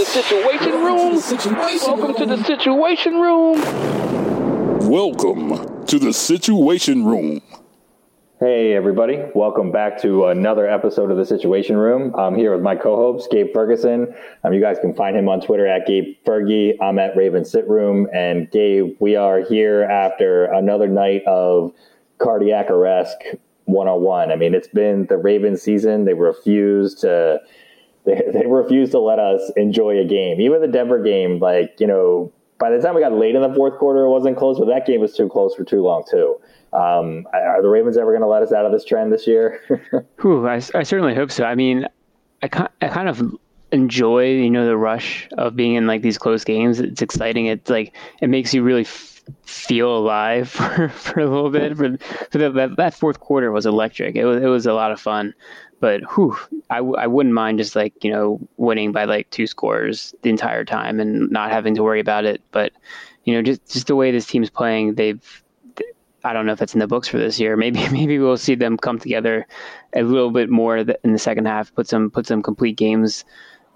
The Situation Room. Welcome to the Situation Room. Welcome to the Situation Room. Hey, everybody. Welcome back to another episode of The Situation Room. I'm here with my co host, Gabe Ferguson. Um, you guys can find him on Twitter at Gabe Fergie. I'm at Raven Sit Room. And Gabe, we are here after another night of cardiac arrest 101. I mean, it's been the Ravens season. They refused to. They, they refused to let us enjoy a game. Even the Denver game, like, you know, by the time we got late in the fourth quarter, it wasn't close, but that game was too close for too long, too. Um, are the Ravens ever going to let us out of this trend this year? Whew, I, I, certainly hope so. I mean, I, I kind of enjoy, you know, the rush of being in like these close games. It's exciting. It's like, it makes you really f- feel alive for, for a little bit. For, for the, that, that fourth quarter was electric. It was, it was a lot of fun. But whew, I, I wouldn't mind just like, you know, winning by like two scores the entire time and not having to worry about it. But, you know, just, just the way this team's playing, they've, I don't know if it's in the books for this year. Maybe maybe we'll see them come together a little bit more in the second half. Put some put some complete games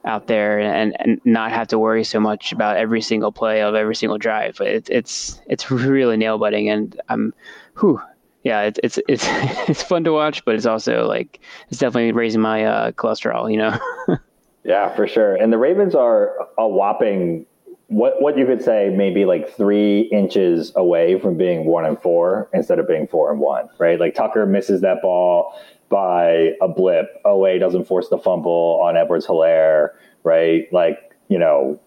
out there and, and not have to worry so much about every single play of every single drive. It, it's it's really nail biting, and I'm, whew, yeah, it, it's it's it's fun to watch, but it's also like it's definitely raising my uh, cholesterol, you know. yeah, for sure. And the Ravens are a whopping what what you could say maybe like three inches away from being one and four instead of being four and one, right? Like Tucker misses that ball by a blip. Oweh doesn't force the fumble on Edwards Helaire, right? Like, you know,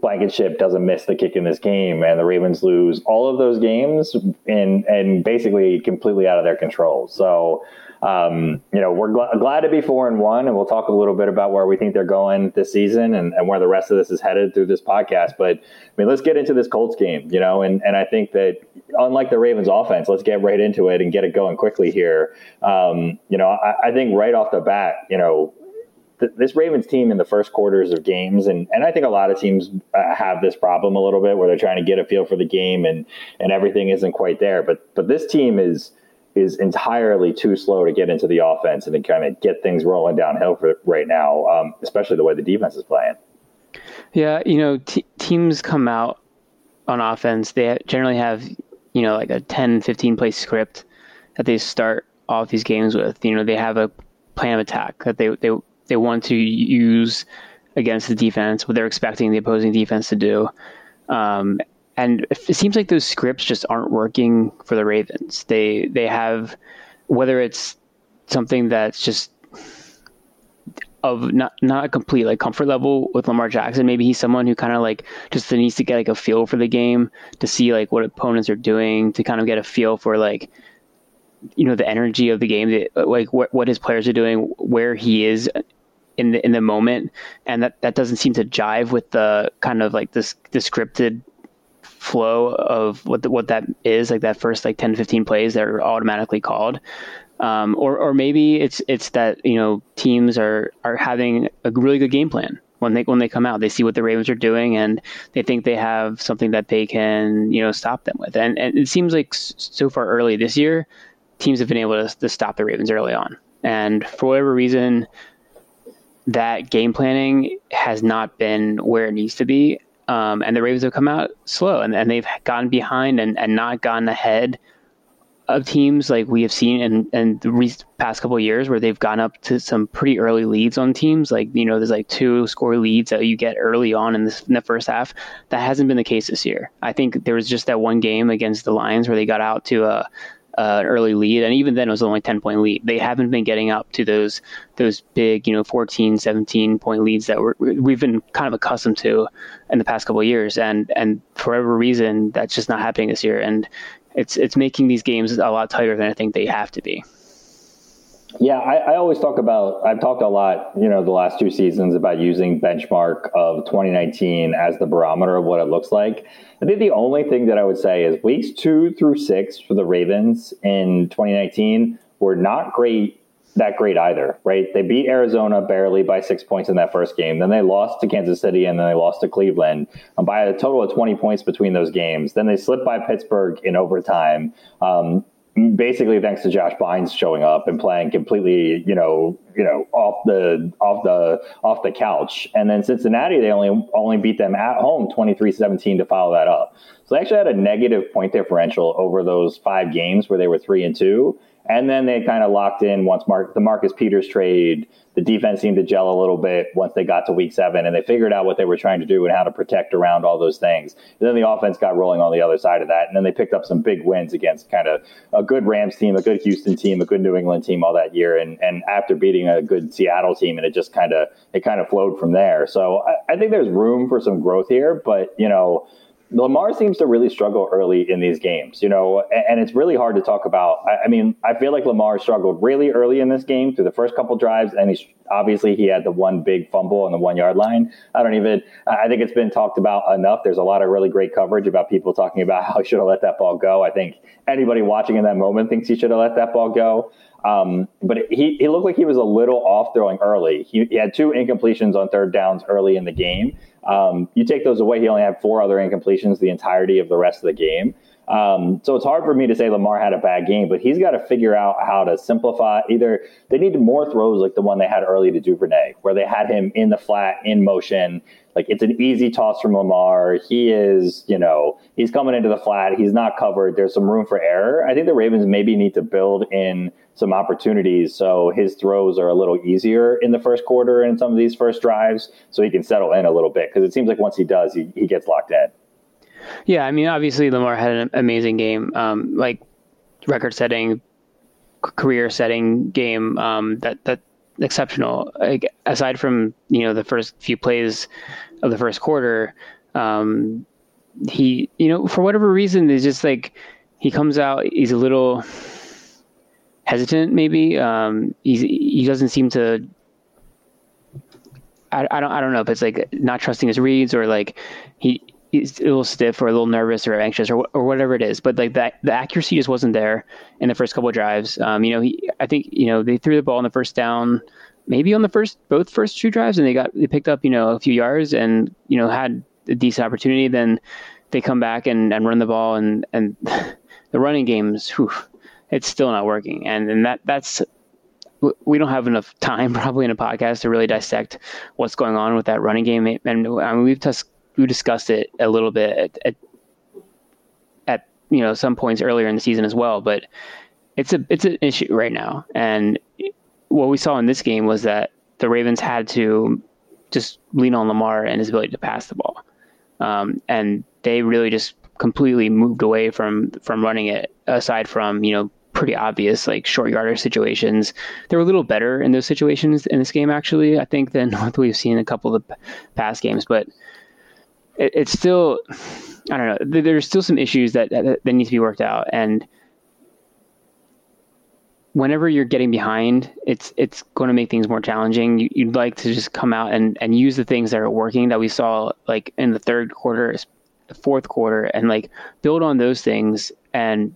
Blankenship doesn't miss the kick in this game and the Ravens lose all of those games and and basically completely out of their control. So um, you know, we're gl- glad to be four and one, and we'll talk a little bit about where we think they're going this season and, and where the rest of this is headed through this podcast. But I mean, let's get into this Colts game, you know, and, and I think that unlike the Ravens offense, let's get right into it and get it going quickly here. Um, you know, I, I think right off the bat, you know, this Ravens team in the first quarters of games, and, and I think a lot of teams uh, have this problem a little bit where they're trying to get a feel for the game and and everything isn't quite there. But but this team is is entirely too slow to get into the offense and to kind of get things rolling downhill for right now, um, especially the way the defense is playing. Yeah, you know, t- teams come out on offense. They generally have, you know, like a 10, 15 play script that they start off these games with. You know, they have a plan of attack that they they they want to use against the defense, what they're expecting the opposing defense to do. Um, and it seems like those scripts just aren't working for the Ravens. They they have whether it's something that's just of not not a complete like comfort level with Lamar Jackson. Maybe he's someone who kind of like just needs to get like a feel for the game to see like what opponents are doing to kind of get a feel for like you know the energy of the game, like what what his players are doing, where he is in the in the moment, and that that doesn't seem to jive with the kind of like this scripted flow of what the, what that is, like that first like 10 15 plays that are automatically called. Um, or, or maybe it's it's that you know teams are are having a really good game plan when they when they come out. They see what the Ravens are doing and they think they have something that they can you know stop them with. And, and it seems like so far early this year, teams have been able to, to stop the Ravens early on. And for whatever reason, that game planning has not been where it needs to be. Um, and the Ravens have come out slow and, and they've gone behind and, and not gotten ahead of teams like we have seen in, in the past couple years where they've gone up to some pretty early leads on teams. Like, you know, there's like two score leads that you get early on in, this, in the first half. That hasn't been the case this year. I think there was just that one game against the Lions where they got out to a, uh, an early lead, and even then it was only a 10 point lead. They haven't been getting up to those those big, you know, 14, 17 point leads that we're, we've been kind of accustomed to in the past couple years, and and for whatever reason, that's just not happening this year, and it's it's making these games a lot tighter than I think they have to be. Yeah, I, I, always talk about, I've talked a lot, you know, the last two seasons about using benchmark of 2019 as the barometer of what it looks like. I think the only thing that I would say is weeks two through six for the Ravens in 2019 were not great, that great either, right? They beat Arizona barely by six points in that first game. Then they lost to Kansas City and then they lost to Cleveland um, by a total of 20 points between those games. Then they slipped by Pittsburgh in overtime. Um, basically thanks to Josh Bynes showing up and playing completely, you know, you know, off the off the off the couch. And then Cincinnati, they only only beat them at home 23-17 to follow that up. So they actually had a negative point differential over those five games where they were three and two. And then they kind of locked in once Mark the Marcus Peters trade. The defense seemed to gel a little bit once they got to week seven, and they figured out what they were trying to do and how to protect around all those things. And then the offense got rolling on the other side of that, and then they picked up some big wins against kind of a good Rams team, a good Houston team, a good New England team all that year, and and after beating a good Seattle team, and it just kind of it kind of flowed from there. So I, I think there's room for some growth here, but you know Lamar seems to really struggle early in these games, you know, and it's really hard to talk about. I mean, I feel like Lamar struggled really early in this game through the first couple drives, and he's obviously he had the one big fumble on the one yard line. I don't even. I think it's been talked about enough. There's a lot of really great coverage about people talking about how he should have let that ball go. I think anybody watching in that moment thinks he should have let that ball go. Um, but he, he looked like he was a little off throwing early. He, he, had two incompletions on third downs early in the game. Um, you take those away, he only had four other incompletions the entirety of the rest of the game. Um, so it's hard for me to say Lamar had a bad game, but he's got to figure out how to simplify. Either they need more throws like the one they had early to Duvernay, where they had him in the flat, in motion. Like it's an easy toss from Lamar. He is, you know, he's coming into the flat. He's not covered. There's some room for error. I think the Ravens maybe need to build in some opportunities so his throws are a little easier in the first quarter in some of these first drives so he can settle in a little bit because it seems like once he does, he, he gets locked in. Yeah, I mean, obviously Lamar had an amazing game, um, like record-setting, career-setting game. Um, that that exceptional. Like, aside from you know the first few plays of the first quarter, um, he you know for whatever reason is just like he comes out. He's a little hesitant, maybe. Um, he's he doesn't seem to. I, I don't I don't know if it's like not trusting his reads or like he little stiff or a little nervous or anxious or or whatever it is. But like that, the accuracy just wasn't there in the first couple of drives. Um, you know, he I think you know they threw the ball on the first down, maybe on the first both first two drives, and they got they picked up you know a few yards and you know had a decent opportunity. Then they come back and, and run the ball and and the running games, whew, it's still not working. And and that that's we don't have enough time probably in a podcast to really dissect what's going on with that running game. And I mean, we've just we discussed it a little bit at, at, at you know some points earlier in the season as well. But it's a it's an issue right now. And what we saw in this game was that the Ravens had to just lean on Lamar and his ability to pass the ball, um, and they really just completely moved away from from running it. Aside from you know pretty obvious like short yarder situations. They were a little better in those situations in this game actually, I think, than what we've seen in a couple of the past games. But it, it's still, I don't know. There's still some issues that, that, that need to be worked out, and whenever you're getting behind, it's it's going to make things more challenging. You, would like to just come out and, and use the things that are working that we saw like in the third quarter, fourth quarter, and like build on those things and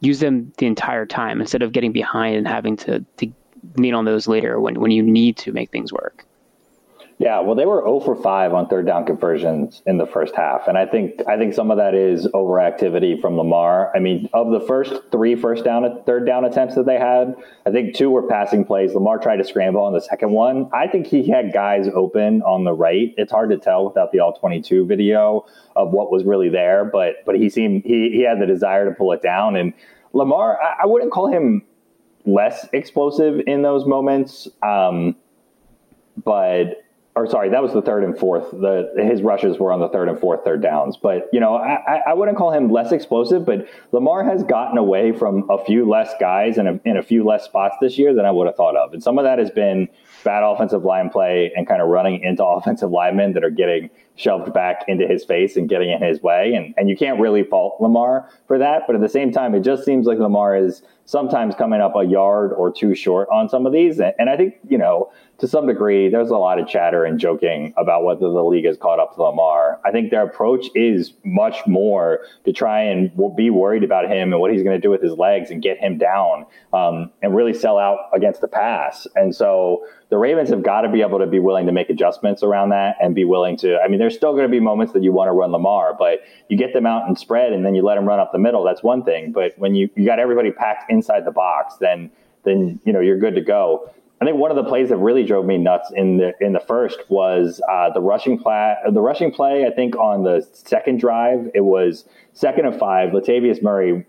use them the entire time instead of getting behind and having to to lean on those later when when you need to make things work. Yeah, well, they were 0 for 5 on third down conversions in the first half, and I think I think some of that is overactivity from Lamar. I mean, of the first three first down third down attempts that they had, I think two were passing plays. Lamar tried to scramble on the second one. I think he had guys open on the right. It's hard to tell without the all 22 video of what was really there, but but he seemed he he had the desire to pull it down. And Lamar, I, I wouldn't call him less explosive in those moments, um, but or sorry, that was the third and fourth. The his rushes were on the third and fourth third downs. But you know, I, I wouldn't call him less explosive, but Lamar has gotten away from a few less guys in a, in a few less spots this year than I would have thought of, and some of that has been bad offensive line play and kind of running into offensive linemen that are getting shoved back into his face and getting in his way. And, and you can't really fault Lamar for that. But at the same time, it just seems like Lamar is sometimes coming up a yard or two short on some of these. And, and I think, you know, to some degree, there's a lot of chatter and joking about whether the league has caught up to Lamar. I think their approach is much more to try and be worried about him and what he's going to do with his legs and get him down um, and really sell out against the pass. And so the Ravens have got to be able to be willing to make adjustments around that and be willing to. I mean, there's still going to be moments that you want to run Lamar, but you get them out and spread and then you let them run up the middle. That's one thing. But when you, you got everybody packed inside the box, then then you know you're good to go. I think one of the plays that really drove me nuts in the in the first was uh, the rushing play. The rushing play, I think, on the second drive, it was second of five. Latavius Murray,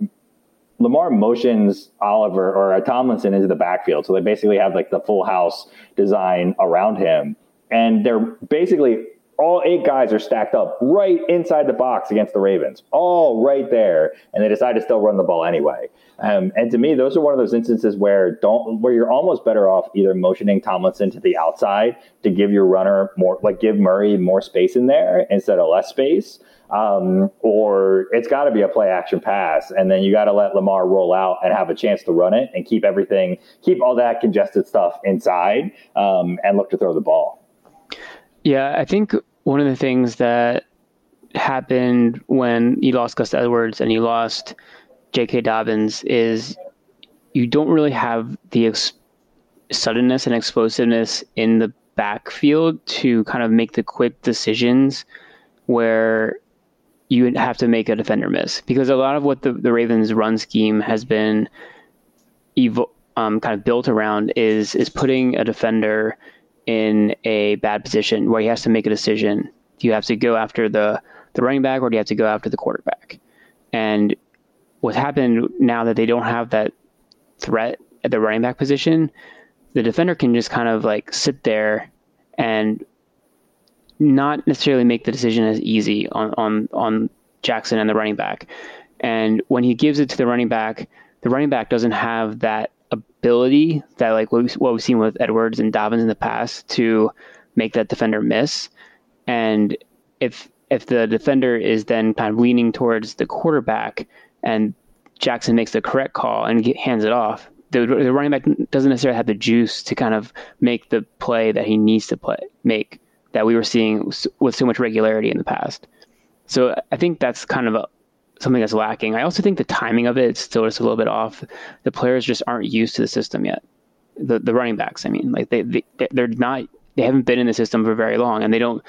Lamar motions Oliver or Tomlinson into the backfield, so they basically have like the full house design around him, and they're basically all eight guys are stacked up right inside the box against the Ravens, all right there, and they decide to still run the ball anyway. Um, and to me, those are one of those instances where don't where you're almost better off either motioning Tomlinson to the outside to give your runner more, like give Murray more space in there instead of less space, um, or it's got to be a play action pass, and then you got to let Lamar roll out and have a chance to run it and keep everything, keep all that congested stuff inside, um, and look to throw the ball. Yeah, I think one of the things that happened when you lost Gus Edwards and you lost J.K. Dobbins is you don't really have the ex- suddenness and explosiveness in the backfield to kind of make the quick decisions where you have to make a defender miss because a lot of what the, the Ravens run scheme has been um, kind of built around is is putting a defender in a bad position where he has to make a decision. Do you have to go after the, the running back or do you have to go after the quarterback? And what's happened now that they don't have that threat at the running back position, the defender can just kind of like sit there and not necessarily make the decision as easy on, on, on Jackson and the running back. And when he gives it to the running back, the running back doesn't have that ability that like what, we, what we've seen with Edwards and Dobbins in the past to make that defender miss. And if if the defender is then kind of leaning towards the quarterback and Jackson makes the correct call and get, hands it off, the, the running back doesn't necessarily have the juice to kind of make the play that he needs to play make that we were seeing with so much regularity in the past. So I think that's kind of a, something that's lacking. I also think the timing of it is still just a little bit off. The players just aren't used to the system yet. The the running backs, I mean, like they, they they're not they haven't been in the system for very long, and they don't.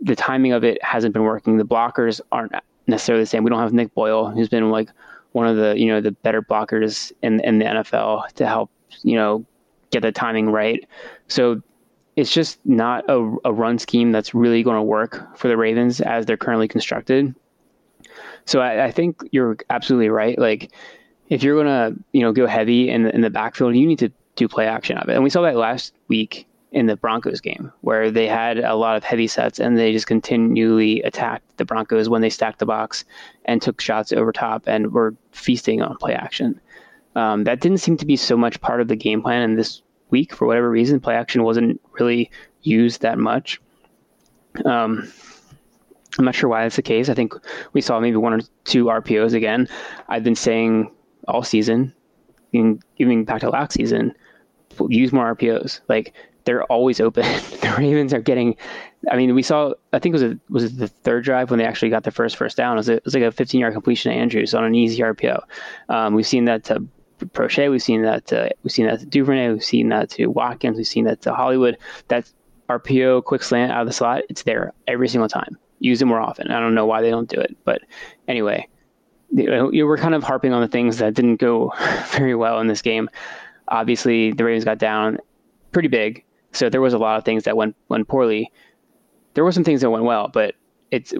The timing of it hasn't been working. The blockers aren't necessarily the same. We don't have Nick Boyle, who's been like one of the you know the better blockers in in the NFL to help you know get the timing right. So it's just not a, a run scheme that's really going to work for the Ravens as they're currently constructed. So I, I think you're absolutely right. Like if you're gonna you know go heavy in the, in the backfield, you need to do play action of it. And we saw that last week in the Broncos game where they had a lot of heavy sets and they just continually attacked the Broncos when they stacked the box and took shots over top and were feasting on play action. Um, that didn't seem to be so much part of the game plan. And this week, for whatever reason, play action wasn't really used that much. Um, I'm not sure why that's the case. I think we saw maybe one or two RPOs again. I've been saying all season, even back to last season, use more RPOs. Like they're always open. the Ravens are getting. I mean, we saw. I think it was a, was it the third drive when they actually got the first first down. It was, a, it was like a 15 yard completion to Andrews on an easy RPO. Um, we've seen that to Proche. We've seen that. To, we've seen that to Duvernay. We've seen that to Watkins. We've seen that to Hollywood. That RPO quick slant out of the slot. It's there every single time use it more often. I don't know why they don't do it, but anyway, uh, you were kind of harping on the things that didn't go very well in this game. Obviously, the Ravens got down pretty big, so there was a lot of things that went went poorly. There were some things that went well, but it's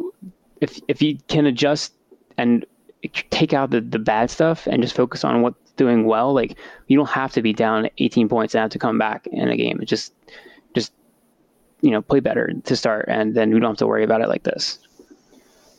if if you can adjust and take out the, the bad stuff and just focus on what's doing well, like you don't have to be down 18 points and have to come back in a game. It just you know play better to start, and then we don't have to worry about it like this.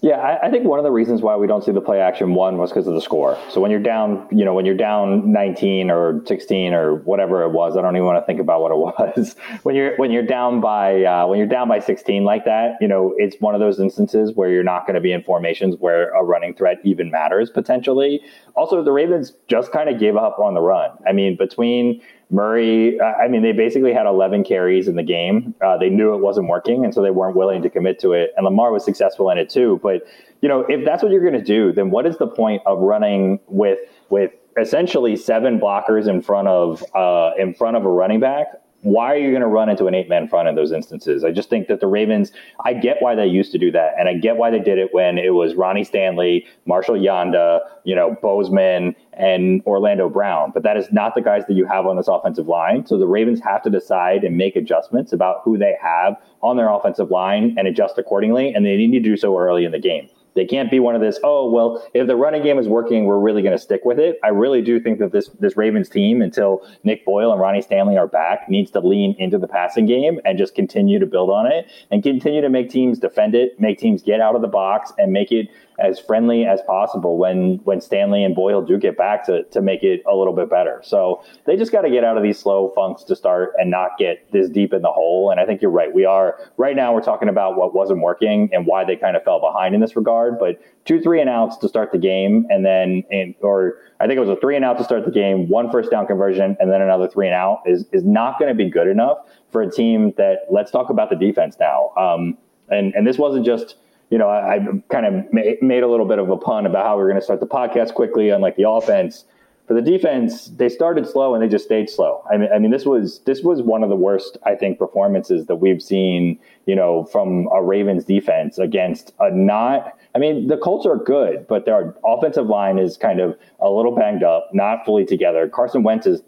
Yeah, I, I, think one of the reasons why we don't see the play action one was because of the score. So when you're down, you know, when you're down 19 or 16 or whatever it was, I don't even want to think about what it was. when you're when you're down by uh, when you're down by 16 like that, you know, it's one of those instances where you're not going to be in formations where a running threat even matters potentially. Also, the Ravens just kind of gave up on the run. I mean, between Murray, I mean, they basically had 11 carries in the game. Uh, they knew it wasn't working, and so they weren't willing to commit to it. And Lamar was successful in it too. But you know, if that's what you're going to do, then what is the point of running with with essentially seven blockers in front of uh, in front of a running back why are you going to run into an eight man front in those instances? I just think that the Ravens, I get why they used to do that. And I get why they did it when it was Ronnie Stanley, Marshall Yanda, you know, Bozeman, and Orlando Brown. But that is not the guys that you have on this offensive line. So the Ravens have to decide and make adjustments about who they have on their offensive line and adjust accordingly. And they need to do so early in the game. They can't be one of this, oh, well, if the running game is working, we're really going to stick with it. I really do think that this, this Ravens team, until Nick Boyle and Ronnie Stanley are back, needs to lean into the passing game and just continue to build on it and continue to make teams defend it, make teams get out of the box and make it as friendly as possible when when Stanley and Boyle do get back to to make it a little bit better. So they just got to get out of these slow funks to start and not get this deep in the hole. And I think you're right. We are right now. We're talking about what wasn't working and why they kind of fell behind in this regard. But two three and outs to start the game, and then or I think it was a three and out to start the game, one first down conversion, and then another three and out is is not going to be good enough for a team that. Let's talk about the defense now. Um, and and this wasn't just you know, I, I kind of made a little bit of a pun about how we are going to start the podcast quickly on like the offense. For the defense, they started slow and they just stayed slow. I mean, I mean, this was this was one of the worst, I think, performances that we've seen, you know, from a Ravens defense against a not. I mean, the Colts are good, but their offensive line is kind of a little banged up, not fully together. Carson Wentz is,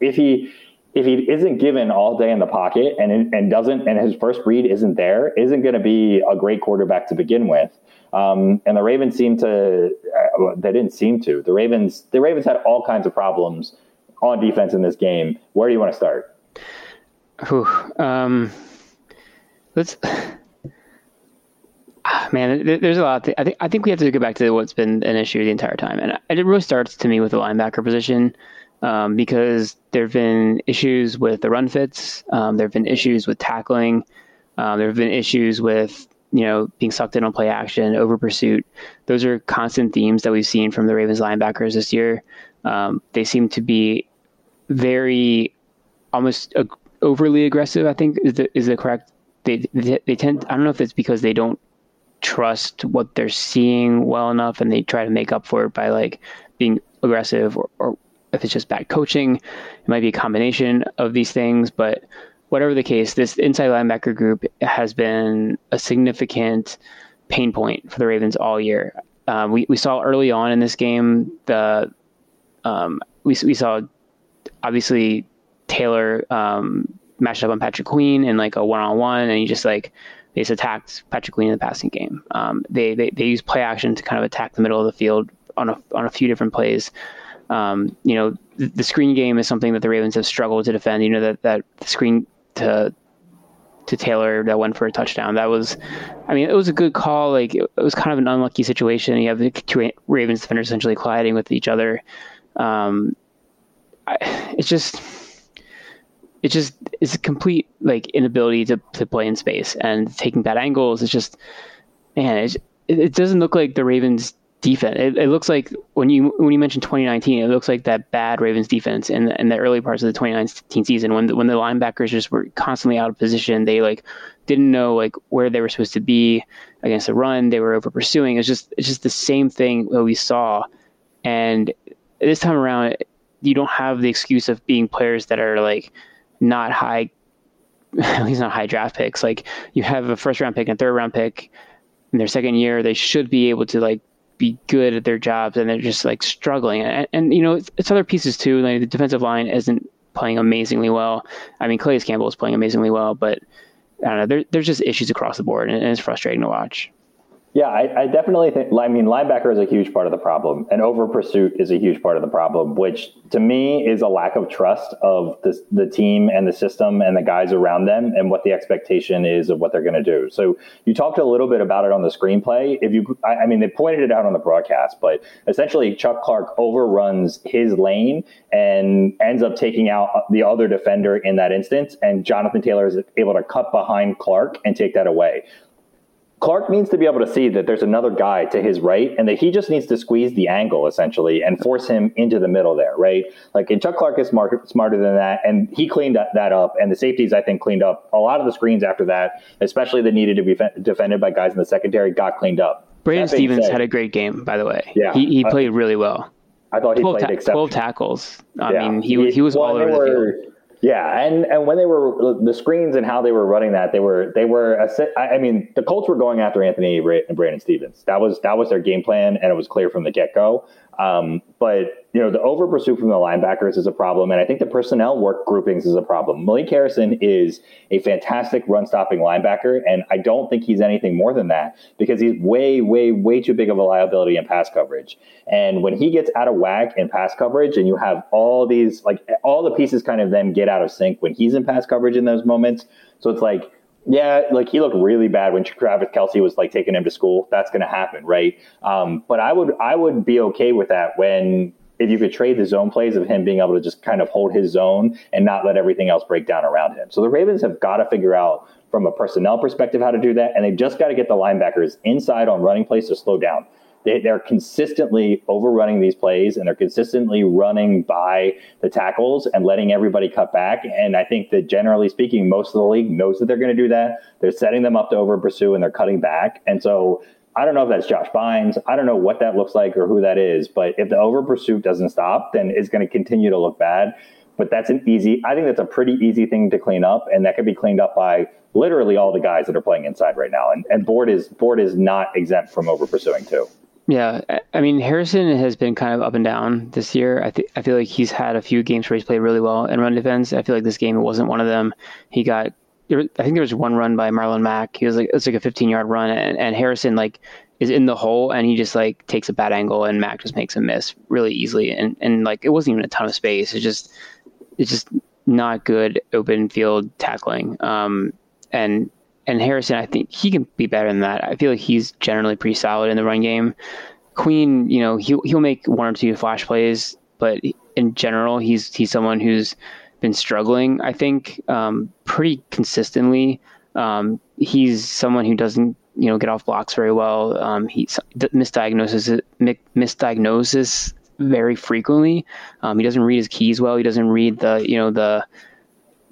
if he if he isn't given all day in the pocket and and doesn't and his first read isn't there, isn't going to be a great quarterback to begin with. Um, and the Ravens seem to uh, they didn't seem to. The Ravens the Ravens had all kinds of problems on defense in this game. Where do you want to start? Whew, um, let's. Man, there's a lot. I think I think we have to go back to what's been an issue the entire time, and it really starts to me with the linebacker position um, because there have been issues with the run fits. Um, there have been issues with tackling. Um, there have been issues with you know being sucked in on play action, over pursuit. Those are constant themes that we've seen from the Ravens linebackers this year. Um, they seem to be very almost ag- overly aggressive. I think is the, is the correct. They, they they tend. I don't know if it's because they don't trust what they're seeing well enough, and they try to make up for it by like being aggressive or, or if it's just bad coaching, it might be a combination of these things. But whatever the case, this inside linebacker group has been a significant pain point for the Ravens all year. Um, we, we saw early on in this game the um, we, we saw obviously Taylor um, matched up on Patrick Queen in like a one on one, and he just like they just attacked Patrick Queen in the passing game. Um, they, they they used play action to kind of attack the middle of the field on a on a few different plays. Um, you know, the, the, screen game is something that the Ravens have struggled to defend. You know that that screen to to Taylor that went for a touchdown. That was, I mean, it was a good call. Like it, it was kind of an unlucky situation. You have the two Ravens defenders essentially colliding with each other. Um, I, it's just. It's just it's a complete like inability to, to play in space and taking bad angles. It's just man, it, it doesn't look like the Ravens defense. It, it, looks like when you when you mentioned 2019, it looks like that bad Ravens defense in the, in the early parts of the 2019 season when the, when the linebackers just were constantly out of position. They like didn't know like where they were supposed to be against the run. They were over pursuing. It's just it's just the same thing that we saw, and this time around, you don't have the excuse of being players that are like not high, at least not high draft picks. Like you have a first round pick and a third round pick in their second year. They should be able to like be good at their jobs and they're just like struggling. And, and you know, it's, it's, other pieces too. Like the defensive line isn't playing amazingly well. I mean, Calais Campbell is playing amazingly well, but I don't know. There, there's just issues across the board, and it's frustrating to watch. Yeah, I, I, definitely think. I mean, linebacker is a huge part of the problem, and over pursuit is a huge part of the problem, which to me is a lack of trust of the the team and the system and the guys around them and what the expectation is of what they're going to do. So you talked a little bit about it on the screenplay. If you, I, I mean, they pointed it out on the broadcast, but essentially Chuck Clark overruns his lane and ends up taking out the other defender in that instance, and Jonathan Taylor is able to cut behind Clark and take that away. Clark needs to be able to see that there's another guy to his right and that he just needs to squeeze the angle essentially and force him into the middle there, right? Like, and Chuck Clark is smart, smarter than that. And he cleaned that up. And the safeties, I think, cleaned up a lot of the screens after that, especially that needed to be defended by guys in the secondary, got cleaned up. Brandon Stephens said, had a great game, by the way. Yeah. He, he played uh, really well. I thought he 12 played ta- 12 tackles. I yeah. mean, he, he, he was well, all over the field yeah, and and when they were the screens and how they were running that, they were they were. I mean, the Colts were going after Anthony and Brandon Stephens. That was that was their game plan, and it was clear from the get go. Um, but you know, the over pursuit from the linebackers is a problem, and I think the personnel work groupings is a problem. Malik Harrison is a fantastic run stopping linebacker, and I don't think he's anything more than that because he's way, way, way too big of a liability in pass coverage. And when he gets out of whack in pass coverage, and you have all these like all the pieces kind of then get out of sync when he's in pass coverage in those moments. So it's like yeah, like he looked really bad when Travis Kelce was like taking him to school. That's going to happen, right? Um, but I would I would be okay with that when if you could trade the zone plays of him being able to just kind of hold his zone and not let everything else break down around him. So the Ravens have got to figure out from a personnel perspective how to do that, and they've just got to get the linebackers inside on running plays to slow down they, they're consistently overrunning these plays and they're consistently running by the tackles and letting everybody cut back. And I think that generally speaking, most of the league knows that they're going to do that. They're setting them up to over pursue and they're cutting back. And so I don't know if that's Josh Bynes. I don't know what that looks like or who that is. But if the over pursuit doesn't stop, then it's going to continue to look bad. But that's an easy, I think that's a pretty easy thing to clean up. And that could be cleaned up by literally all the guys that are playing inside right now. And, and Board is Board is not exempt from over pursuing too. Yeah, I mean Harrison has been kind of up and down this year. I think I feel like he's had a few games where he's played really well in run defense. I feel like this game it wasn't one of them. He got, I think there was one run by Marlon Mack. He was like it's like a 15 yard run, and, and Harrison like is in the hole and he just like takes a bad angle and Mack just makes a miss really easily. And and like it wasn't even a ton of space. It's just it's just not good open field tackling. Um, and and Harrison, I think he can be better than that. I feel like he's generally pretty solid in the run game. Queen, you know, he'll he'll make one or two flash plays, but in general, he's he's someone who's been struggling. I think um, pretty consistently. Um, he's someone who doesn't you know get off blocks very well. Um, he misdiagnoses misdiagnoses very frequently. Um, he doesn't read his keys well. He doesn't read the you know the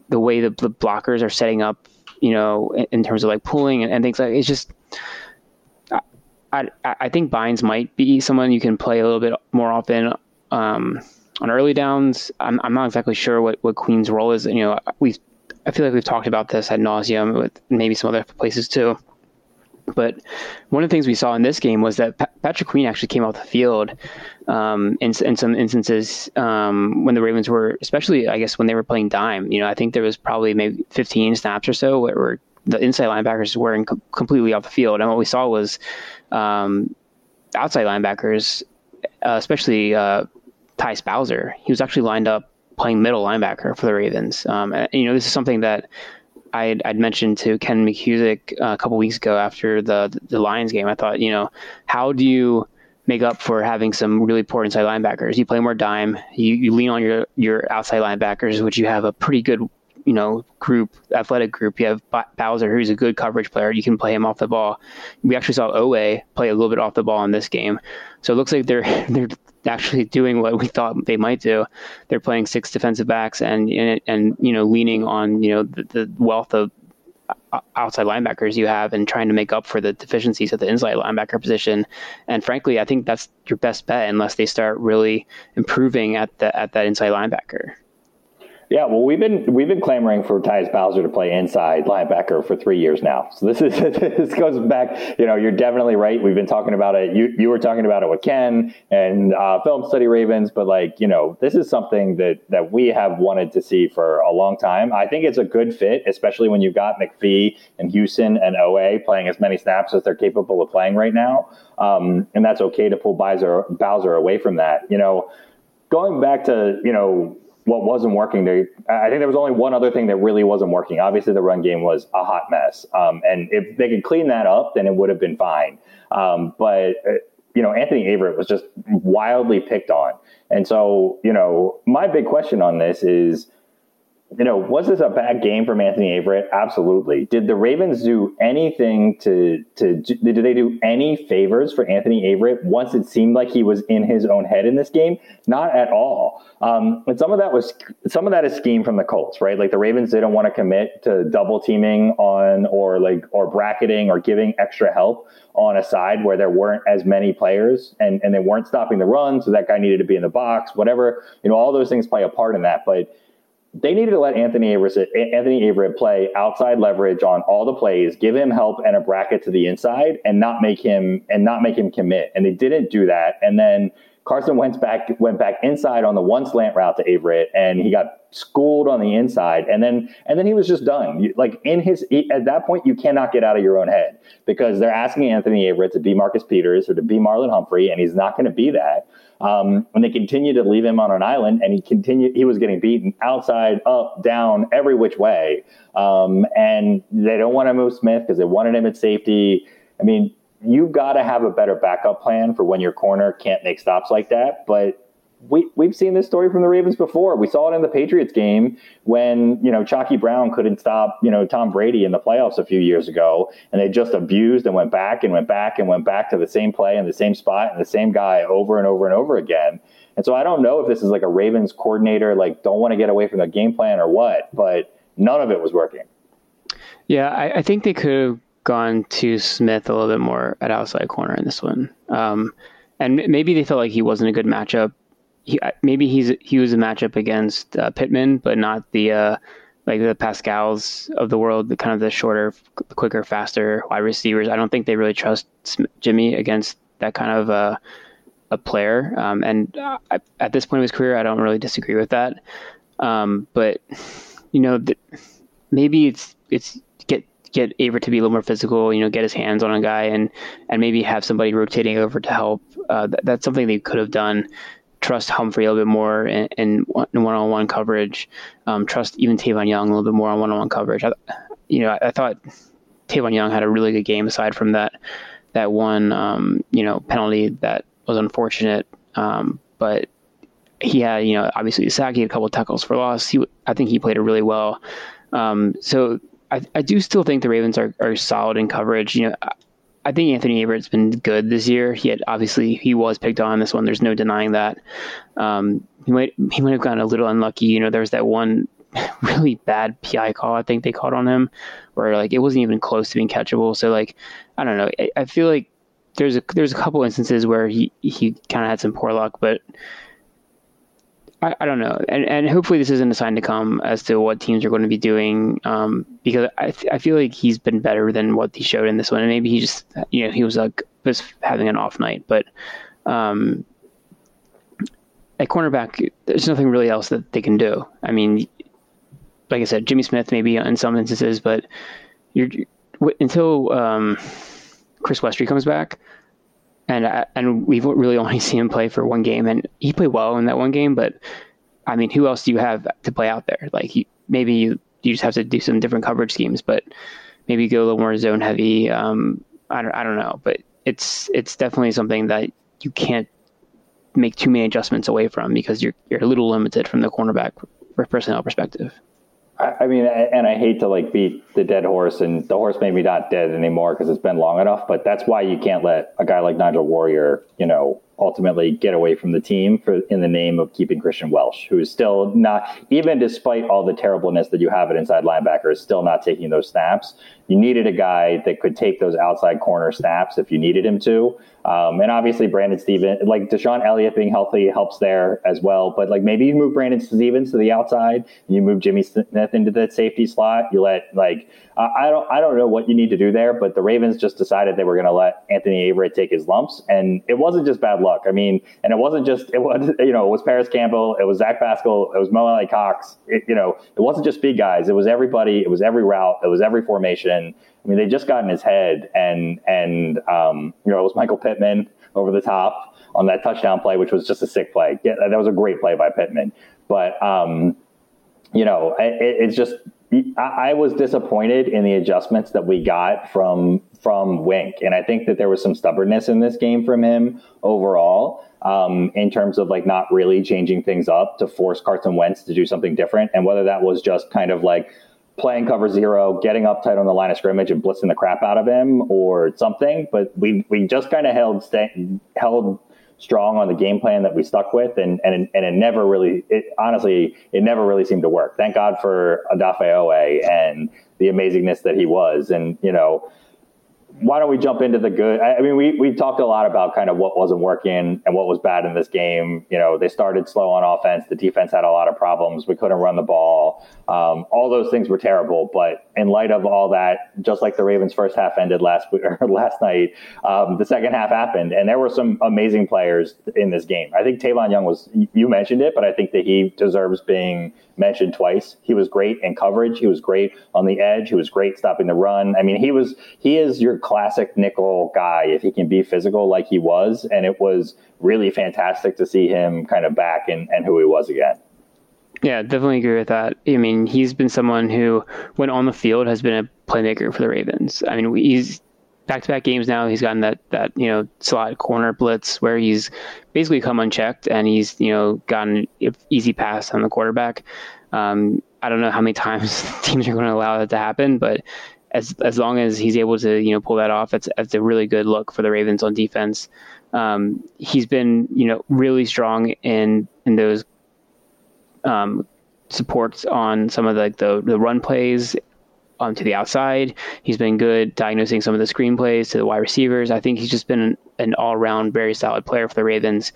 the way the, the blockers are setting up you know, in, in terms of like pulling and, and, things like it's just. I, I think Bynes might be someone you can play a little bit more often um, on early downs. I'm, I'm not exactly sure what, what Queen's role is. You know, we I feel like we've talked about this at nauseum with maybe some other places too. But one of the things we saw in this game was that Patrick Queen actually came off the field um, in, in some instances um, when the Ravens were, especially I guess when they were playing dime. You know, I think there was probably maybe 15 snaps or so where, the inside linebackers were in com- completely off the field, and what we saw was um, outside linebackers, uh, especially uh, Tyus Bowser. He was actually lined up playing middle linebacker for the Ravens. Um, and, you know, this is something that I'd, I'd, mentioned to Ken McKusick uh, a couple weeks ago after the the Lions game. I thought, you know, how do you make up for having some really poor inside linebackers? You play more dime. You, you lean on your your outside linebackers, which you have a pretty good, you know, group, athletic group. You have Bowser, who's a good coverage player. You can play him off the ball. We actually saw Oweh play a little bit off the ball in this game, so it looks like they're they're actually doing what we thought they might do. They're playing six defensive backs and and, and you know leaning on you know the, the wealth of uh, outside linebackers you have and trying to make up for the deficiencies at the inside linebacker position. And frankly, I think that's your best bet unless they start really improving at the at that inside linebacker. Yeah, well, we've been we've been clamoring for Tyus Bowser to play inside linebacker for three years now. So this is this goes back. You know, you're definitely right. We've been talking about it. You you were talking about it with Ken and uh, Film Study Ravens, but like you know, this is something that that we have wanted to see for a long time. I think it's a good fit, especially when you've got McPhee and Houston and Oweh playing as many snaps as they're capable of playing right now, um, and that's okay to pull Bowser Bowser away from that. You know, going back to you know what wasn't working there. I think there was only one other thing that really wasn't working. Obviously, the run game was a hot mess, um, and if they could clean that up, then it would have been fine. Um, but uh, you know, Anthony Averett was just wildly picked on, and so you know, my big question on this is you know, was this a bad game from Anthony Averett? Absolutely. Did the Ravens do anything to to did they do any favors for Anthony Averett once it seemed like he was in his own head in this game? Not at all. Um, and some of that was some of that is scheme from the Colts, right? Like the Ravens didn't want to commit to double teaming on or like or bracketing or giving extra help on a side where there weren't as many players and and they weren't stopping the run, so that guy needed to be in the box. Whatever, you know, all those things play a part in that, but they needed to let Anthony Averett, Anthony Averett play outside leverage on all the plays, give him help and a bracket to the inside, and not make him and not make him commit. And they didn't do that. And then Carson went back went back inside on the one slant route to Averett, and he got schooled on the inside. And then and then he was just done. You, like in his at that point, you cannot get out of your own head because they're asking Anthony Averett to be Marcus Peters or to be Marlon Humphrey, and he's not going to be that. Um, when they continue to leave him on an island, and he continued, he was getting beaten outside, up, down, every which way. Um, and they don't want to move Smith because they wanted him at safety. I mean, you've got to have a better backup plan for when your corner can't make stops like that. But we we've seen this story from the Ravens before. We saw it in the Patriots game when you know Chykie Brown couldn't stop you know Tom Brady in the playoffs a few years ago, and they just abused and went back and went back and went back to the same play in the same spot and the same guy over and over and over again. And so I don't know if this is like a Ravens coordinator like don't want to get away from the game plan or what, but none of it was working. Yeah, I, I think they could have gone to Smith a little bit more at outside corner in this one. Um, and maybe they felt like he wasn't a good matchup he, maybe he's he was a matchup against uh, Pittman, but not the uh, like the Pascals of the world, the kind of the shorter, quicker, faster wide receivers. I don't think they really trust Jimmy against that kind of uh, a player. Um, and uh, at this point of his career, I don't really disagree with that. Um, but you know, th- maybe it's it's get Averett to be a little more physical. You know, get his hands on a guy and and maybe have somebody rotating over to help. Uh, th- that's something they could have done trust Humphrey a little bit more in, in one-on-one coverage. Um, trust even Tavon Young a little bit more on one-on-one coverage. I, you know, I, I, thought Tavon Young had a really good game aside from that that one, um, you know, penalty that was unfortunate. Um, but he had, you know, obviously. He had a couple tackles for loss. He, I think he played it really well. Um, so I, I do still think the Ravens are, are solid in coverage. You know, I think Anthony Averett's been good this year. He had obviously he was picked on this one. There's no denying that. Um, he might he might have gotten a little unlucky. You know, there was that one really bad PI call I think they called on him, where like it wasn't even close to being catchable. So like I don't know. I, I feel like there's a there's a couple instances where he he kind of had some poor luck, but I, I don't know, and and hopefully this isn't a sign to come as to what teams are going to be doing, um, because I I feel like he's been better than what he showed in this one, and maybe he just you know he was like was having an off night, but um, at cornerback, there's nothing really else that they can do. I mean, like I said, Jimmy Smith maybe in some instances, but you're until um, Chris Westry comes back, and uh, and we've really only seen him play for one game, and he played well in that one game. But I mean, who else do you have to play out there? Like you, maybe you you just have to do some different coverage schemes, but maybe go a little more zone heavy. Um, I don't I don't know, but it's it's definitely something that you can't make too many adjustments away from because you're you're a little limited from the cornerback personnel perspective. I mean, and I hate to like beat the dead horse, and the horse maybe not dead anymore because it's been long enough. But that's why you can't let a guy like Nigel Warrior, you know, ultimately get away from the team for in the name of keeping Kristian Welch, who is still not, even despite all the terribleness that you have at inside linebacker, is still not taking those snaps. You needed a guy that could take those outside corner snaps if you needed him to. Um, and obviously, Brandon Stephens, like DeShon Elliott being healthy helps there as well. But like maybe you move Brandon Stephens to the outside, you move Jimmy Smith into that safety slot. You let like uh, I don't I don't know what you need to do there, but the Ravens just decided they were going to let Anthony Averett take his lumps, and it wasn't just bad luck. I mean, and it wasn't just it was you know it was Parris Campbell, it was Zach Pascal, it was Mo Alie-Cox. It, you know, it wasn't just big guys. It was everybody. It was every route. It was every formation. I mean, they just got in his head, and and um, you know, it was Michael Pittman over the top on that touchdown play, which was just a sick play. Yeah, that was a great play by Pittman, but um, you know, it, it's just I, was disappointed in the adjustments that we got from from Wink, and I think that there was some stubbornness in this game from him overall. Um, in terms of like not really changing things up to force Carson Wentz to do something different, and whether that was just kind of like playing cover zero, getting up tight on the line of scrimmage and blitzing the crap out of him or something. But we we just kind of held held strong on the game plan that we stuck with, and and and it never really, it, honestly, it never really seemed to work. Thank God for Odafe Oweh and the amazingness that he was, and you know why don't we jump into the good? I, mean, we we talked a lot about kind of what wasn't working and what was bad in this game. You know, they started slow on offense. The defense had a lot of problems. We couldn't run the ball. Um, all those things were terrible. But in light of all that, just like the Ravens' first half ended last last night, um, the second half happened, and there were some amazing players in this game. I think Tavon Young was. You mentioned it, but I think that he deserves being mentioned twice. He was great in coverage. He was great on the edge. He was great stopping the run. I mean, he was he is your classic nickel guy if he can be physical like he was. And it was really fantastic to see him kind of back and, and who he was again. Yeah, definitely agree with that. I mean, he's been someone who, when on the field, has been a playmaker for the Ravens. I mean, he's back-to-back games now. He's gotten that that you know slot corner blitz where he's basically come unchecked and he's you know gotten easy pass on the quarterback. Um, I don't know how many times teams are going to allow that to happen, but as as long as he's able to you know pull that off, that's that's a really good look for the Ravens on defense. Um, he's been you know really strong in in those um, supports on some of the, the the run plays um, to the outside. He's been good diagnosing some of the screen plays to the wide receivers. I think he's just been an, an all around very solid player for the Ravens.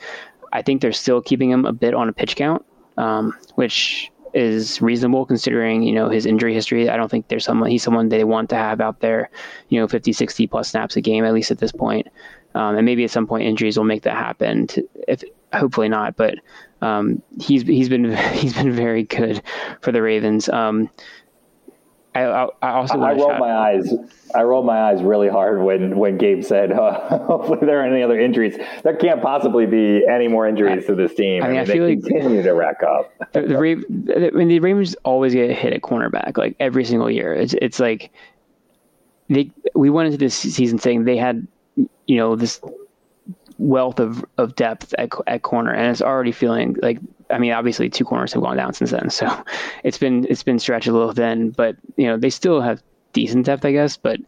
I think they're still keeping him a bit on a pitch count, um, which is reasonable considering you know his injury history. I don't think there's someone he's someone they want to have out there, you know, 50, 60 plus snaps a game at least at this point. Um, and maybe at some point injuries will make that happen. To, if hopefully not, but um, he's he's been he's been very good for the Ravens. Um, I, I, I also I rolled my eyes. I rolled my eyes really hard when when Gabe said, uh, "Hopefully there are any other injuries." There can't possibly be any more injuries to this team. I mean, I, mean, I feel they like continue to rack up. the, the, I mean, the Ravens always get hit at cornerback, like every single year. It's it's like they we went into this season saying they had, you know, this wealth of, of depth at, at corner, and it's already feeling like I mean, obviously two corners have gone down since then, so it's been it's been stretched a little thin, but you know they still have decent depth, I guess. But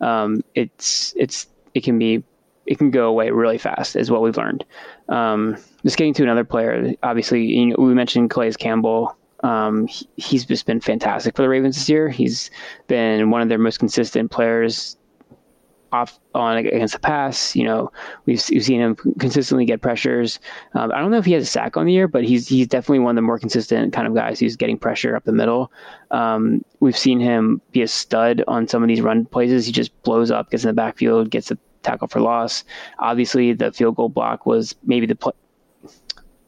um, it's it's it can be it can go away really fast, is what we've learned. Um, just getting to another player, obviously, you know, we mentioned Calais Campbell. Um, he, he's just been fantastic for the Ravens this year. He's been one of their most consistent players off on against the pass. You know, we've, we've seen him consistently get pressures. Um, I don't know if he has a sack on the year, but he's he's definitely one of the more consistent kind of guys who's getting pressure up the middle. Um, we've seen him be a stud on some of these run plays. He just blows up, gets in the backfield, gets a tackle for loss. Obviously, the field goal block was maybe the play,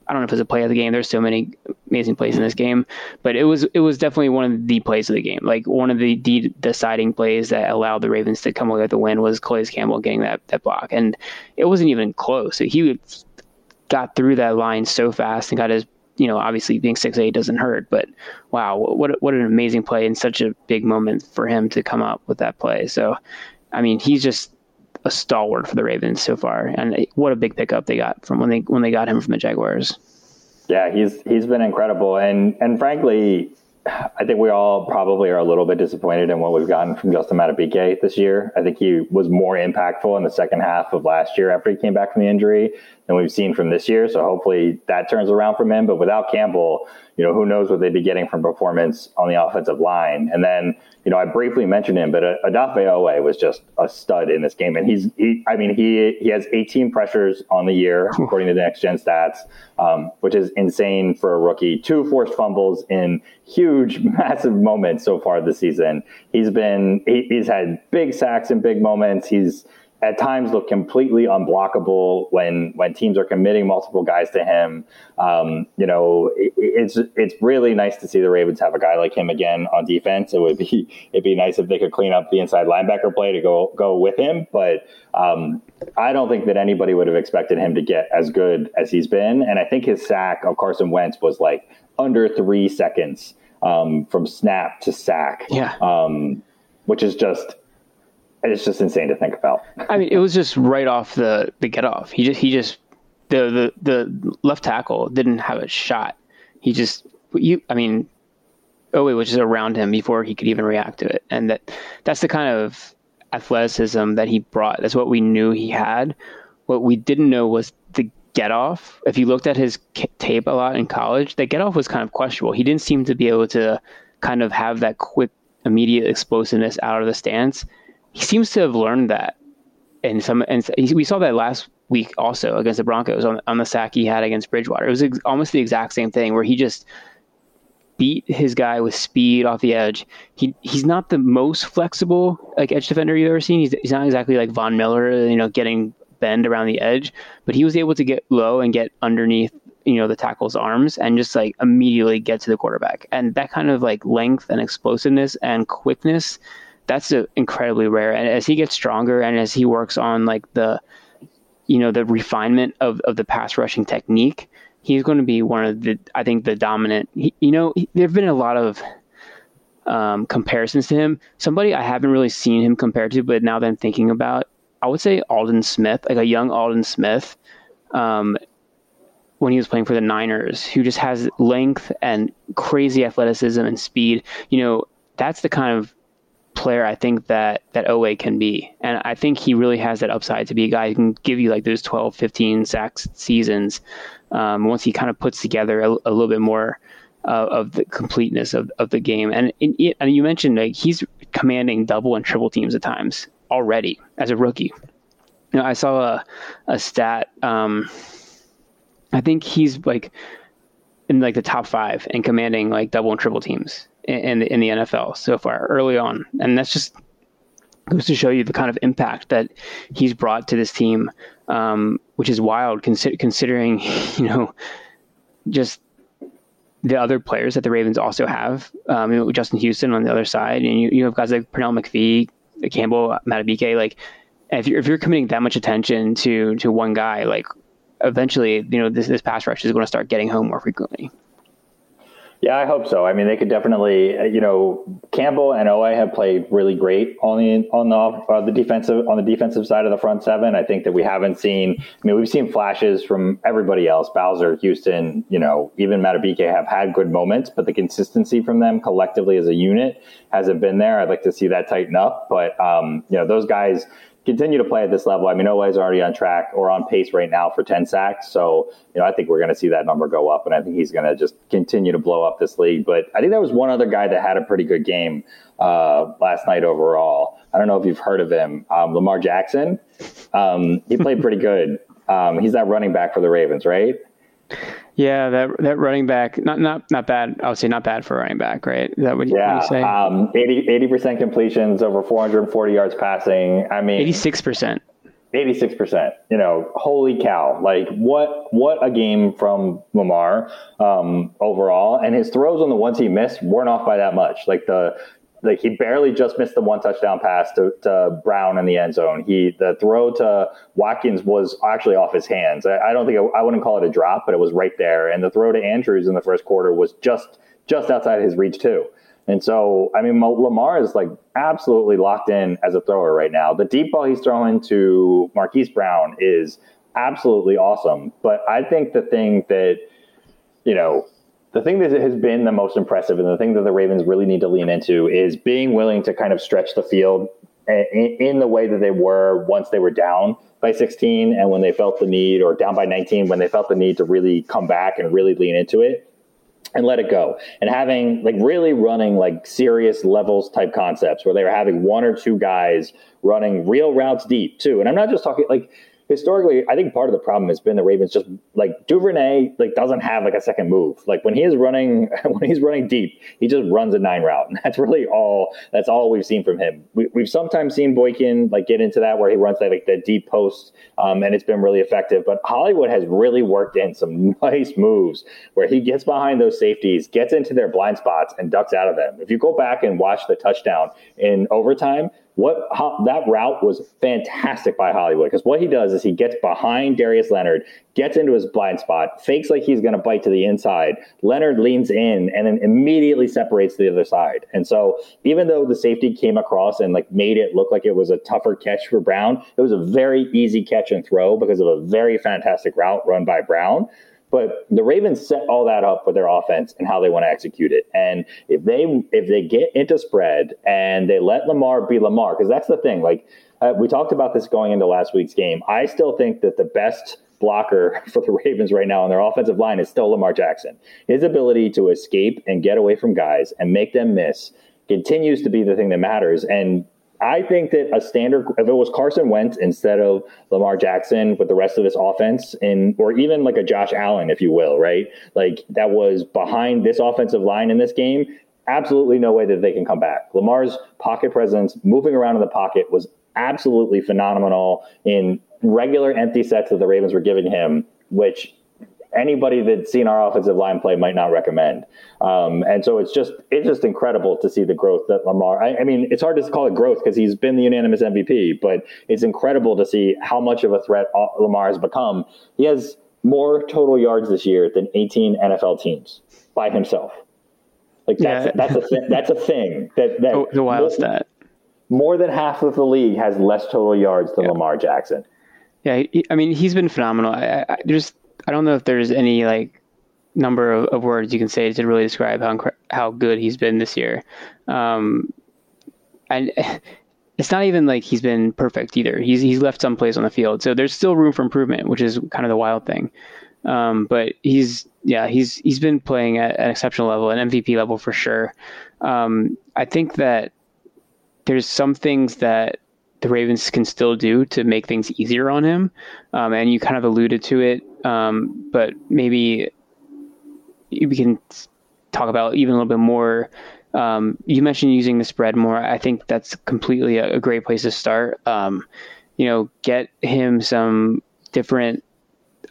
I don't know if it's a play of the game. There's so many amazing plays in this game, but it was it was definitely one of the plays of the game. Like one of the de- deciding plays that allowed the Ravens to come away with the win was Calais Campbell getting that that block, and it wasn't even close. He got through that line so fast and got his you know obviously being six eight doesn't hurt, but wow, what what an amazing play and such a big moment for him to come up with that play. So, I mean, he's just a stalwart for the Ravens so far, and what a big pickup they got from when they when they got him from the Jaguars. Yeah, he's he's been incredible, and and frankly, I think we all probably are a little bit disappointed in what we've gotten from Justin Madubuike this year. I think he was more impactful in the second half of last year after he came back from the injury than we've seen from this year. So hopefully that turns around from him. But without Campbell, you know, who knows what they'd be getting from performance on the offensive line. And then, you know, I briefly mentioned him, but Odafe Oweh was just a stud in this game. And he's, he, I mean, he, he has 18 pressures on the year, according to the next gen stats, um, which is insane for a rookie. Two forced fumbles in huge, massive moments so far this season. He's been, he, he's had big sacks in big moments. He's, at times look completely unblockable when when teams are committing multiple guys to him. Um, you know, it, it's it's really nice to see the Ravens have a guy like him again on defense. It would be it'd be nice if they could clean up the inside linebacker play to go go with him, but um, I don't think that anybody would have expected him to get as good as he's been. And I think his sack of Carson Wentz was like under three seconds um, from snap to sack. Yeah. Um, which is just it's just insane to think about. I mean, it was just right off the the get off. He just he just the the the left tackle didn't have a shot. He just you. I mean, Oweh was just around him before he could even react to it, and that that's the kind of athleticism that he brought. That's what we knew he had. What we didn't know was the get off. If you looked at his tape a lot in college, the get off was kind of questionable. He didn't seem to be able to kind of have that quick, immediate explosiveness out of the stance he seems to have learned that. And some, and we saw that last week also against the Broncos on, on the sack he had against Bridgewater. It was ex- almost the exact same thing where he just beat his guy with speed off the edge. He he's not the most flexible like edge defender you've ever seen. He's, he's not exactly like Von Miller, you know, getting bend around the edge, but he was able to get low and get underneath you know the tackle's arms and just like immediately get to the quarterback. And that kind of like length and explosiveness and quickness that's a, incredibly rare. And as he gets stronger and as he works on like the, you know, the refinement of, of the pass rushing technique, he's going to be one of the, I think, the dominant. He, you know, there have been a lot of um, comparisons to him. Somebody I haven't really seen him compared to, but now that I'm thinking about, I would say Aldon Smith, like a young Aldon Smith. Um, when he was playing for the Niners, who just has length and crazy athleticism and speed. You know, that's the kind of player I think that that Oweh can be. And I think he really has that upside to be a guy who can give you like those 12, 15 sacks seasons um, once he kind of puts together a, a little bit more uh, of the completeness of, of the game. And, and you mentioned like he's commanding double and triple teams at times already as a rookie. You know, I saw a, a stat. Um, I think he's like in like the top five and commanding like double and triple teams in the, in the NFL so far early on, and that's just goes to show you the kind of impact that he's brought to this team, um, which is wild consi- considering you know just the other players that the Ravens also have. Um, you know, Justin Houston on the other side, and you, you have guys like Pernell McPhee, Campbell, Madubuike. Like, if you're if you're committing that much attention to to one guy, like eventually, you know, this this pass rush is going to start getting home more frequently. Yeah, I hope so. I mean, they could definitely, uh, you know, Campbell and Oweh have played really great on the on the uh, the defensive on the defensive side of the front seven. I think that we haven't seen. I mean, we've seen flashes from everybody else. Bowser, Houston, you know, even Madubuike have had good moments, but the consistency from them collectively as a unit hasn't been there. I'd like to see that tighten up, but um, you know, those guys continue to play at this level. I mean, Oweh's already on track or on pace right now for 10 sacks. So, you know, I think we're going to see that number go up, and I think he's going to just continue to blow up this league. But I think there was one other guy that had a pretty good game uh, last night overall. I don't know if you've heard of him, um, Lamar Jackson. Um, he played pretty good. Um, he's that running back for the Ravens, right? Yeah, that that running back, not not not bad. I would say not bad for a running back, right? Is that what yeah, you say? Um, 80 percent completions, over 440 yards passing. I mean, eighty six percent. 86%. You know, holy cow. Like what what a game from Lamar um, overall. And his throws on the ones he missed weren't off by that much. Like the like he barely just missed the one touchdown pass to, to Brown in the end zone. He the throw to Watkins was actually off his hands. I, I don't think I, I wouldn't call it a drop, but it was right there. And the throw to Andrews in the first quarter was just just outside his reach too. And so, I mean, Lamar is like absolutely locked in as a thrower right now. The deep ball he's throwing to Marquise Brown is absolutely awesome. But I think the thing that, you know, the thing that has been the most impressive and the thing that the Ravens really need to lean into is being willing to kind of stretch the field in, the way that they were once they were down by 16 and when they felt the need or down by 19 when they felt the need to really come back and really lean into it and let it go. And having like really running like serious levels type concepts where they were having one or two guys running real routes deep too. And i'm not just talking like historically, I think part of the problem has been the Ravens just like Duvernay like doesn't have like a second move. Like when he is running when he's running deep, he just runs a nine route, and that's really all. That's all we've seen from him. We, have sometimes seen Boykin like get into that where he runs that like the deep post, um, and it's been really effective. But Hollywood has really worked in some nice moves where he gets behind those safeties, gets into their blind spots, and ducks out of them. If you go back and watch the touchdown in overtime, what that route was fantastic by Hollywood because what he does is he gets behind Darius Leonard, gets into his blind spot, fakes like he's going to bite to the inside. Leonard leans in and then immediately separates the other side. And so even though the safety came across and like made it look like it was a tougher catch for Brown, it was a very easy catch and throw because of a very fantastic route run by Brown. But the Ravens set all that up with their offense and how they want to execute it. And if they if they get into spread and they let Lamar be Lamar, because that's the thing. Like uh, we talked about this going into last week's game. I still think that the best blocker for the Ravens right now on their offensive line is still Lamar Jackson. His ability to escape and get away from guys and make them miss continues to be the thing that matters. And I think that a standard, if it was Carson Wentz instead of Lamar Jackson with the rest of this offense, and or even like a Josh Allen, if you will, right? Like that was behind this offensive line in this game. Absolutely no way that they can come back. Lamar's pocket presence, moving around in the pocket, was absolutely phenomenal in regular empty sets that the Ravens were giving him, which anybody that's seen our offensive line play might not recommend. Um, and so it's just it's just incredible to see the growth that Lamar. I, I mean, it's hard to call it growth because he's been the unanimous MVP, but it's incredible to see how much of a threat Lamar has become. He has more total yards this year than 18 NFL teams by himself. Like that's yeah. that's a th- that's a thing that that the, the wild stat. More than half of the league has less total yards than yeah. Lamar Jackson. Yeah, I mean he's been phenomenal. I, I, there's I don't know if there's any like number of, of, words you can say to really describe how how good he's been this year. Um, and it's not even like he's been perfect either. He's he's left some plays on the field, so there's still room for improvement, which is kind of the wild thing. Um, but he's yeah he's he's been playing at an exceptional level, an MVP level for sure. Um, I think that there's some things that the Ravens can still do to make things easier on him. Um, and you kind of alluded to it, um, but maybe we can talk about even a little bit more. Um, you mentioned using the spread more. I think that's completely a, a great place to start. Um, you know, get him some different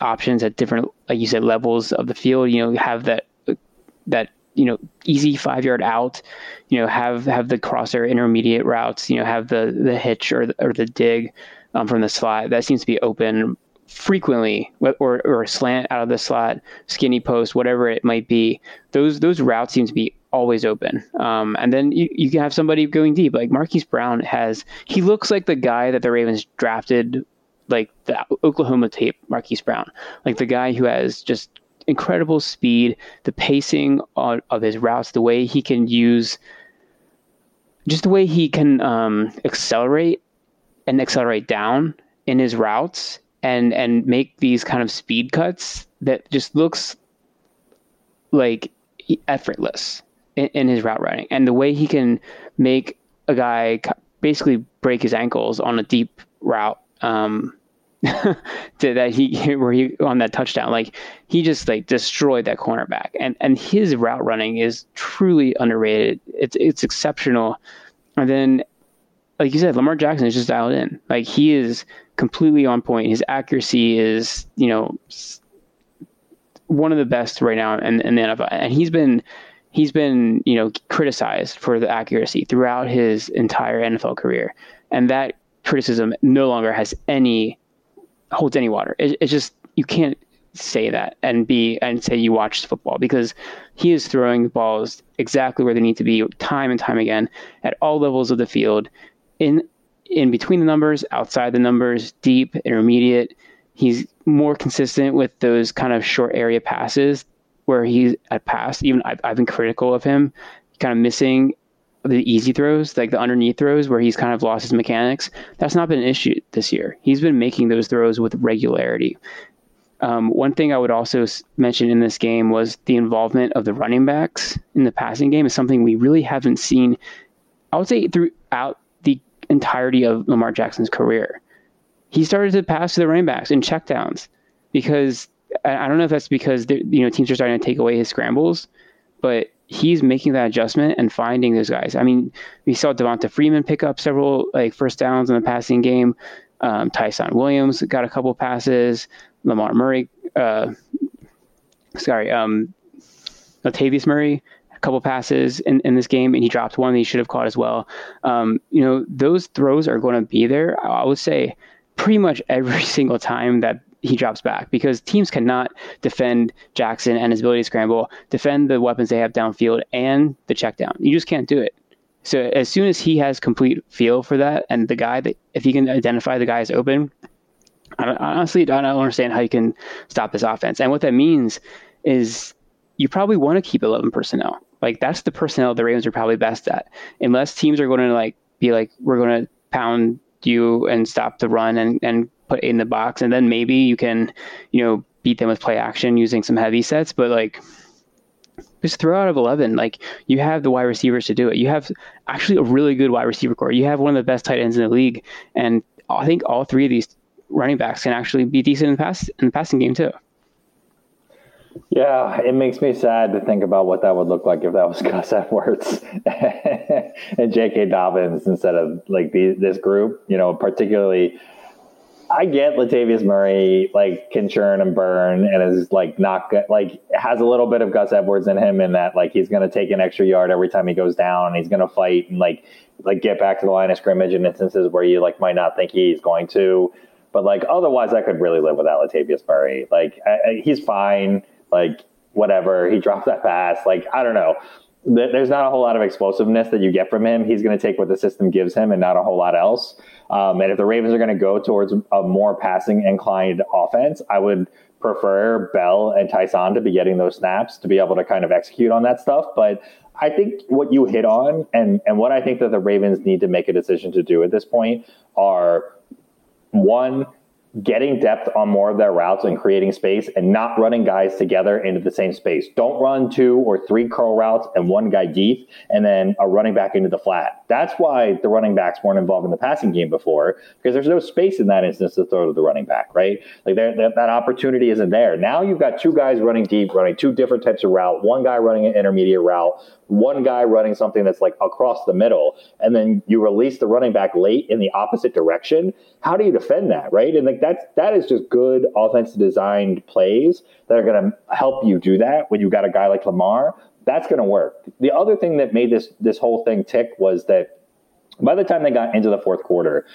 options at different, like you said, levels of the field. You know, have that that you know easy five yard out you know have have the crosser intermediate routes you know have the the hitch or the, or the dig um, from the slot. That seems to be open frequently or or slant out of the slot skinny post whatever it might be. Those those routes seem to be always open. Um, and then you, you can have somebody going deep. Like Marquise Brown has he looks like the guy that the Ravens drafted like the Oklahoma tape Marquise Brown. Like the guy who has just incredible speed, the pacing on, of his routes, the way he can use, just the way he can um, accelerate and accelerate down in his routes and and make these kind of speed cuts that just looks like effortless in, in his route running. And the way he can make a guy basically break his ankles on a deep route um, to that he where he on that touchdown like he just like destroyed that cornerback. And and his route running is truly underrated. It's it's exceptional. And then like you said Lamar Jackson is just dialed in. Like he is completely on point. His accuracy is you know one of the best right now in, in the NFL and he's been he's been you know criticized for the accuracy throughout his entire NFL career. And that criticism no longer has any holds any water. It, it's just you can't say that and be and say you watched football because he is throwing balls exactly where they need to be time and time again at all levels of the field in in between the numbers outside the numbers deep intermediate he's more consistent with those kind of short area passes where he's at pass Even I've, I've been critical of him, kind of missing the easy throws, like the underneath throws, where he's kind of lost his mechanics. That's not been an issue this year. He's been making those throws with regularity. Um, one thing I would also mention in this game was the involvement of the running backs in the passing game is something we really haven't seen. I would say throughout the entirety of Lamar Jackson's career, he started to pass to the running backs in checkdowns because I don't know if that's because you know teams are starting to take away his scrambles, but he's making that adjustment and finding those guys. I mean, we saw Devonta Freeman pick up several like first downs in the passing game. Um, Ty'Son Williams got a couple passes. Lamar Murray, uh, sorry, um, Latavius Murray, a couple passes in, in this game, and he dropped one that he should have caught as well. Um, you know, those throws are going to be there. I would say pretty much every single time that he drops back because teams cannot defend Jackson and his ability to scramble, defend the weapons they have downfield and the check down. You just can't do it. So as soon as he has complete feel for that, and the guy that if he can identify the guy is open, I honestly I don't understand how you can stop this offense. And what that means is you probably want to keep 11 personnel. Like that's the personnel the Ravens are probably best at, unless teams are going to like be like we're going to pound you and stop the run and and put in the box, and then maybe you can, you know, beat them with play action using some heavy sets. But like, just throw out of 11. Like, you have the wide receivers to do it. You have actually a really good wide receiver corps. You have one of the best tight ends in the league. And I think all three of these running backs can actually be decent in the, pass, in the passing game, too. Yeah, it makes me sad to think about what that would look like if that was Gus Edwards and J.K. Dobbins instead of like the, this group. You know, particularly I get Latavius Murray like can churn and burn and is like not good, like has a little bit of Gus Edwards in him in that like he's going to take an extra yard every time he goes down. He's going to fight and like like get back to the line of scrimmage in instances where you like might not think he's going to. But like otherwise, I could really live without Latavius Murray. Like I, I, he's fine. Like whatever. He dropped that pass. Like I don't know there's not a whole lot of explosiveness that you get from him. He's going to take what the system gives him and not a whole lot else. Um, and if the Ravens are going to go towards a more passing inclined offense, I would prefer Bell and Ty'Son to be getting those snaps to be able to kind of execute on that stuff. But I think what you hit on and, and what I think that the Ravens need to make a decision to do at this point are one, getting depth on more of their routes and creating space and not running guys together into the same space. Don't run two or three curl routes and one guy deep and then a running back into the flat. That's why the running backs weren't involved in the passing game before because there's no space in that instance to throw to the running back, right? Like that, that opportunity isn't there. Now you've got two guys running deep, running two different types of route, one guy running an intermediate route, one guy running something that's like across the middle, and then you release the running back late in the opposite direction. How do you defend that, right? And like that's that is just good offensive designed plays that are going to help you do that when you've got a guy like Lamar. That's going to work. The other thing that made this this whole thing tick was that by the time they got into the fourth quarter,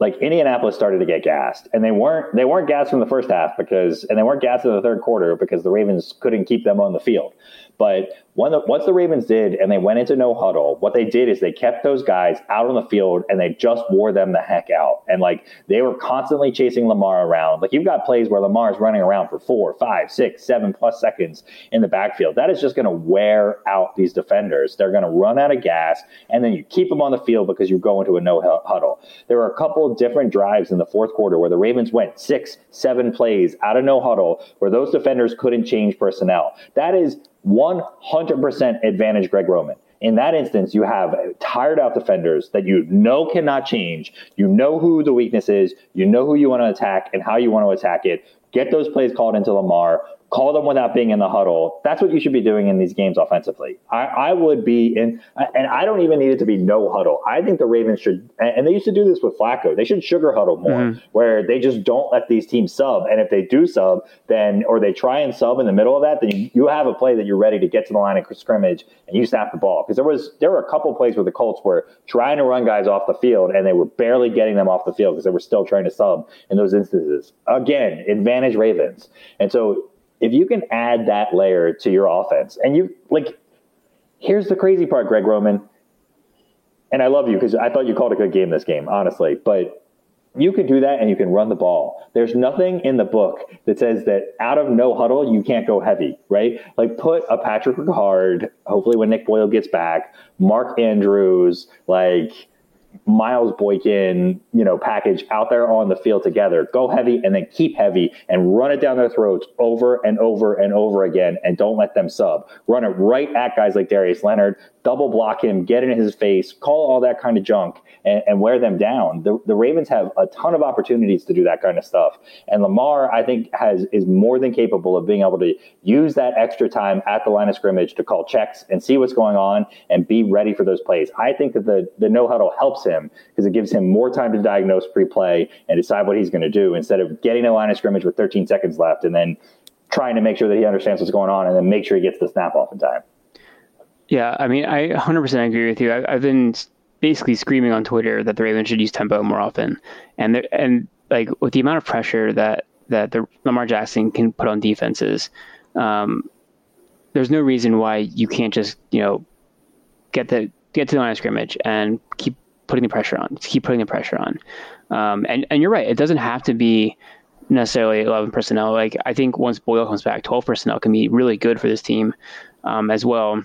like Indianapolis started to get gassed, and they weren't they weren't gassed from the first half because, and they weren't gassed in the third quarter because the Ravens couldn't keep them on the field. But the, once the Ravens did and they went into no huddle, what they did is they kept those guys out on the field and they just wore them the heck out. And like they were constantly chasing Lamar around. Like you've got plays where Lamar is running around for four, five, six, seven plus seconds in the backfield. That is just going to wear out these defenders. They're going to run out of gas and then you keep them on the field because you go into a no huddle. There were a couple different drives in the fourth quarter where the Ravens went six, seven plays out of no huddle where those defenders couldn't change personnel. That is 100% advantage Greg Roman. In that instance, you have tired out defenders that you know cannot change. You know who the weakness is. You know who you want to attack and how you want to attack it. Get those plays called into Lamar call them without being in the huddle. That's what you should be doing in these games offensively. I, I, would be in, and I don't even need it to be no huddle. I think the Ravens should, and they used to do this with Flacco. They should sugar huddle more, mm-hmm. where they just don't let these teams sub. And if they do sub, then or they try and sub in the middle of that, then you, you have a play that you're ready to get to the line of scrimmage and you snap the ball. Because there was there were a couple plays where the Colts were trying to run guys off the field and they were barely getting them off the field because they were still trying to sub in those instances. Again, advantage Ravens. And so if you can add that layer to your offense, and you like, here's the crazy part, Greg Roman, and I love you because I thought you called a good game this game, honestly, but you can do that and you can run the ball. There's nothing in the book that says that out of no huddle, you can't go heavy, right? Like put a Patrick Ricard, hopefully when Nick Boyle gets back, Mark Andrews, like Miles Boykin, you know, package out there on the field together. Go heavy and then keep heavy and run it down their throats over and over and over again and don't let them sub. Run it right at guys like Darius Leonard, double block him, get in his face, call all that kind of junk and, and wear them down. The, the Ravens have a ton of opportunities to do that kind of stuff. And Lamar, I think, has is more than capable of being able to use that extra time at the line of scrimmage to call checks and see what's going on and be ready for those plays. I think that the, the no huddle helps him because it gives him more time to diagnose pre play and decide what he's going to do instead of getting a line of scrimmage with 13 seconds left and then trying to make sure that he understands what's going on and then make sure he gets the snap off in time. Yeah, I mean, I 100% agree with you. I, have been basically screaming on Twitter that the Ravens should use tempo more often, and and like with the amount of pressure that that the Lamar Jackson can put on defenses, um, there's no reason why you can't just you know get the get to the line of scrimmage and keep putting the pressure on, keep putting the pressure on. Um, and and you're right, it doesn't have to be necessarily 11 personnel. Like I think once Boyle comes back, 12 personnel can be really good for this team um, as well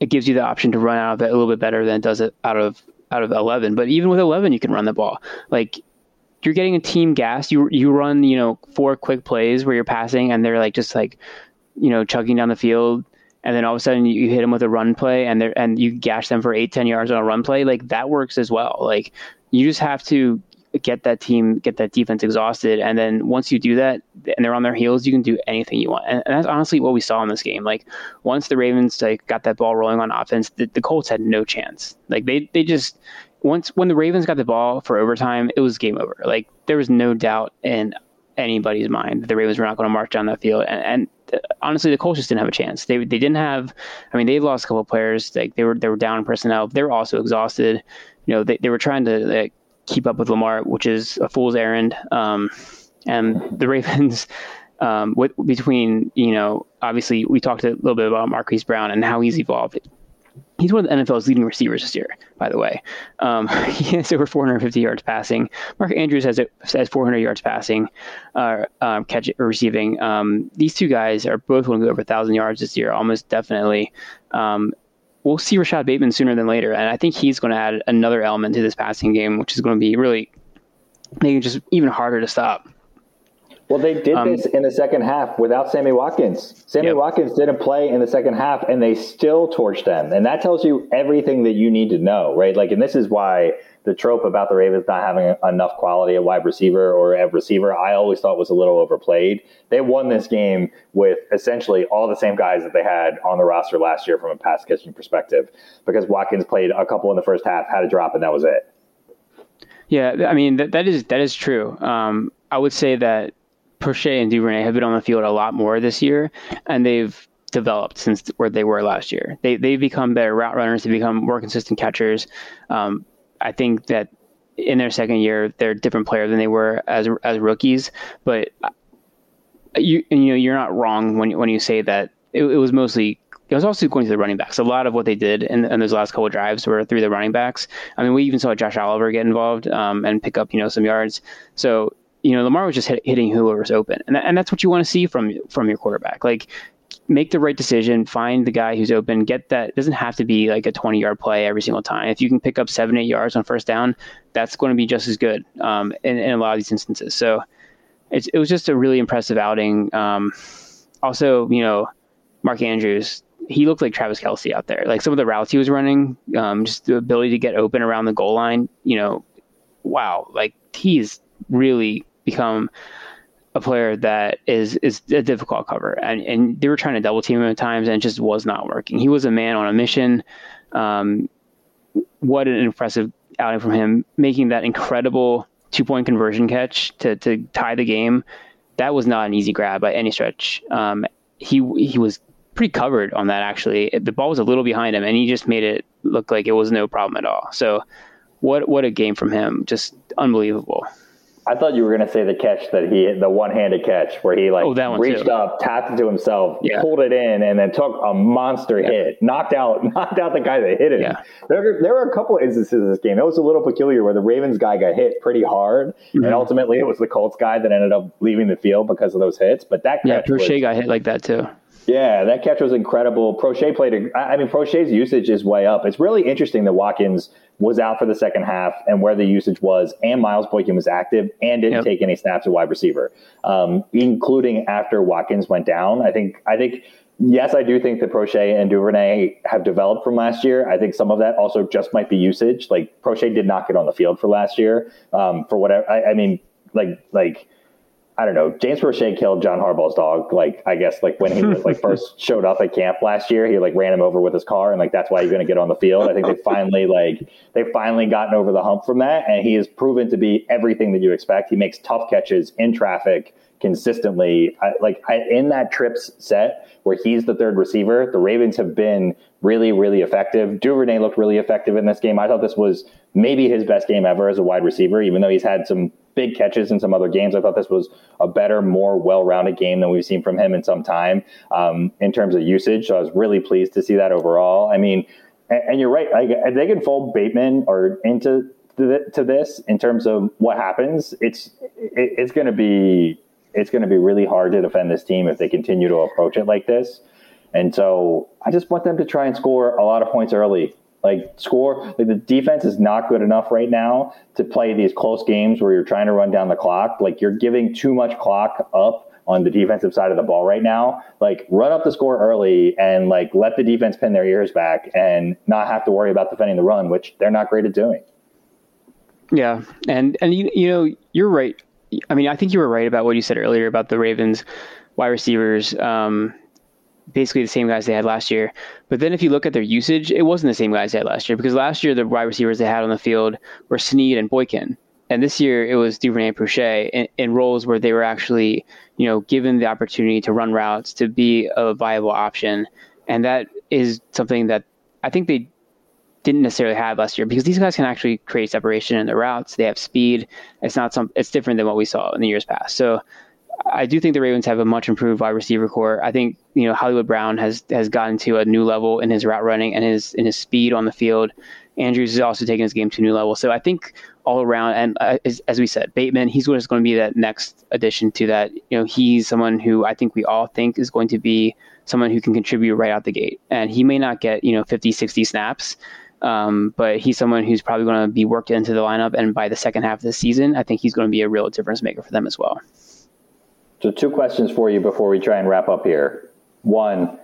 it gives you the option to run out of it a little bit better than it does it out of out of 11. But even with 11, you can run the ball. Like you're getting a team gas. You you run you know four quick plays where you're passing and they're like just like you know chugging down the field. And then all of a sudden you hit them with a run play and they're and you gash them for eight ten yards on a run play. Like that works as well. Like you just have to get that team, get that defense exhausted. And then once you do that and they're on their heels, you can do anything you want. And, and that's honestly what we saw in this game. Like once the Ravens like got that ball rolling on offense, the, the Colts had no chance. Like they, they just, once when the Ravens got the ball for overtime, it was game over. Like there was no doubt in anybody's mind that the Ravens were not going to march down that field. And, and uh, honestly, the Colts just didn't have a chance. They they didn't have. I mean, they lost a couple players. Like they were they were down in personnel. They were also exhausted. You know, they, they were trying to like keep up with Lamar, which is a fool's errand. Um, and the Ravens, um, with, between you know, obviously we talked a little bit about Marquise Brown and how he's evolved. He's one of the NFL's leading receivers this year, by the way. Um, he has over 450 yards passing. Mark Andrews has has 400 yards passing, uh, um, catch or receiving. Um, these two guys are both going to go over 1,000 yards this year, almost definitely. We'll see Rashod Bateman sooner than later, and I think he's going to add another element to this passing game, which is going to be really making it just even harder to stop. Well, they did um, this in the second half without Sammy Watkins. Sammy yep. Watkins didn't play in the second half, and they still torched them. And that tells you everything that you need to know, right? Like, and this is why the trope about the Ravens not having enough quality at wide receiver or at receiver, I always thought was a little overplayed. They won this game with essentially all the same guys that they had on the roster last year from a pass catching perspective because Watkins played a couple in the first half, had a drop, and that was it. Yeah, I mean that that is that is true. Um, I would say that Proche and Duvernay have been on the field a lot more this year, and they've developed since where they were last year. They they've become better route runners. They've become more consistent catchers. Um, I think that in their second year, they're a different player than they were as as rookies. But you you know you're not wrong when when you say that it, it was mostly it was also going to the running backs. A lot of what they did in, in those last couple of drives were through the running backs. I mean, we even saw Josh Oliver get involved um, and pick up you know some yards. So you know Lamar was just hit, hitting whoever's open, and and that's what you want to see from from your quarterback. Like make the right decision, find the guy who's open, get that. It doesn't have to be like a 20 yard play every single time. If you can pick up seven, eight yards on first down, that's going to be just as good um, in, in, a lot of these instances. So it was just a really impressive outing. Um, also, you know, Mark Andrews, he looked like Travis Kelce out there. Like some of the routes he was running, um, just the ability to get open around the goal line, you know, wow, like he's really become a player that is is a difficult cover, and and they were trying to double team him at times, and just was not working. He was a man on a mission. Um, what an impressive outing from him, making that incredible two point conversion catch to to tie the game. That was not an easy grab by any stretch. Um, he he was pretty covered on that actually. The ball was a little behind him, and he just made it look like it was no problem at all. So, what what a game from him! Just unbelievable. I thought you were going to say the catch that he, the one-handed catch where he like oh, that reached too. up, tapped it to himself, Yeah. pulled it in, and then took a monster hit, knocked out, knocked out the guy that hit him. Yeah. There, there were a couple instances in this game. It was a little peculiar where the Ravens guy got hit pretty hard, Mm-hmm. and ultimately it was the Colts guy that ended up leaving the field because of those hits. But that Yeah, Proche got hit like that too. yeah, that catch was incredible. Proche played. A, I I mean, Proche's usage is way up. It's really interesting that Watkins was out for the second half and where the usage was, and Miles Boykin was active and didn't Yep. take any snaps at wide receiver, um, including after Watkins went down. I think. I think. Yes, I do think that Proche and Duvernay have developed from last year. I think some of that also just might be usage. Like Proche did not get on the field for last year um, for whatever. I, I mean, like like. I don't know. James Proche killed John Harbaugh's dog. Like, I guess, like when he was like first showed up at camp last year, he like ran him over with his car, and like that's why he's going to get on the field. I think they finally like they finally gotten over the hump from that, and he has proven to be everything that you expect. He makes tough catches in traffic consistently. I, like I, in that trips set where he's the third receiver, the Ravens have been really, really effective. Duvernay looked really effective in this game. I thought this was maybe his best game ever as a wide receiver, even though he's had some big catches in some other games. I thought this was a better, more well-rounded game than we've seen from him in some time um, in terms of usage. So I was really pleased to see that overall. I mean, and, and you're right. Like, if they can fold Bateman or into to, this in terms of what happens, it's it, it's going to be it's going to be really hard to defend this team if they continue to approach it like this. And so I just want them to try and score a lot of points early. Like score, like the defense is not good enough right now to play these close games where you're trying to run down the clock. Like you're giving too much clock up on the defensive side of the ball right now. Like run up the score early and like let the defense pin their ears back and not have to worry about defending the run, which they're not great at doing. Yeah, and and you you know you're right. I mean, I think you were right about what you said earlier about the Ravens wide receivers. Um, basically the same guys they had last year. But then if you look at their usage, it wasn't the same guys they had last year because last year the wide receivers they had on the field were Snead and Boykin. And this year it was Duvernay and Proche in, in roles where they were actually, you know, given the opportunity to run routes, to be a viable option. And that is something that I think they didn't necessarily have last year because these guys can actually create separation in their routes. They have speed. It's not some. It's different than what we saw in the years past. So I do think the Ravens have a much improved wide receiver corps. I think you know Hollywood Brown has has gotten to a new level in his route running and his in his speed on the field. Andrews is also taking his game to a new level. So I think all around, and uh, as, as we said, Bateman, he's just going to be that next addition to that. You know, he's someone who I think we all think is going to be someone who can contribute right out the gate. And he may not get, you know, 50, 60 snaps, um, but he's someone who's probably going to be worked into the lineup. And by the second half of the season, I think he's going to be a real difference maker for them as well. So, two questions for you before we try and wrap up here. One,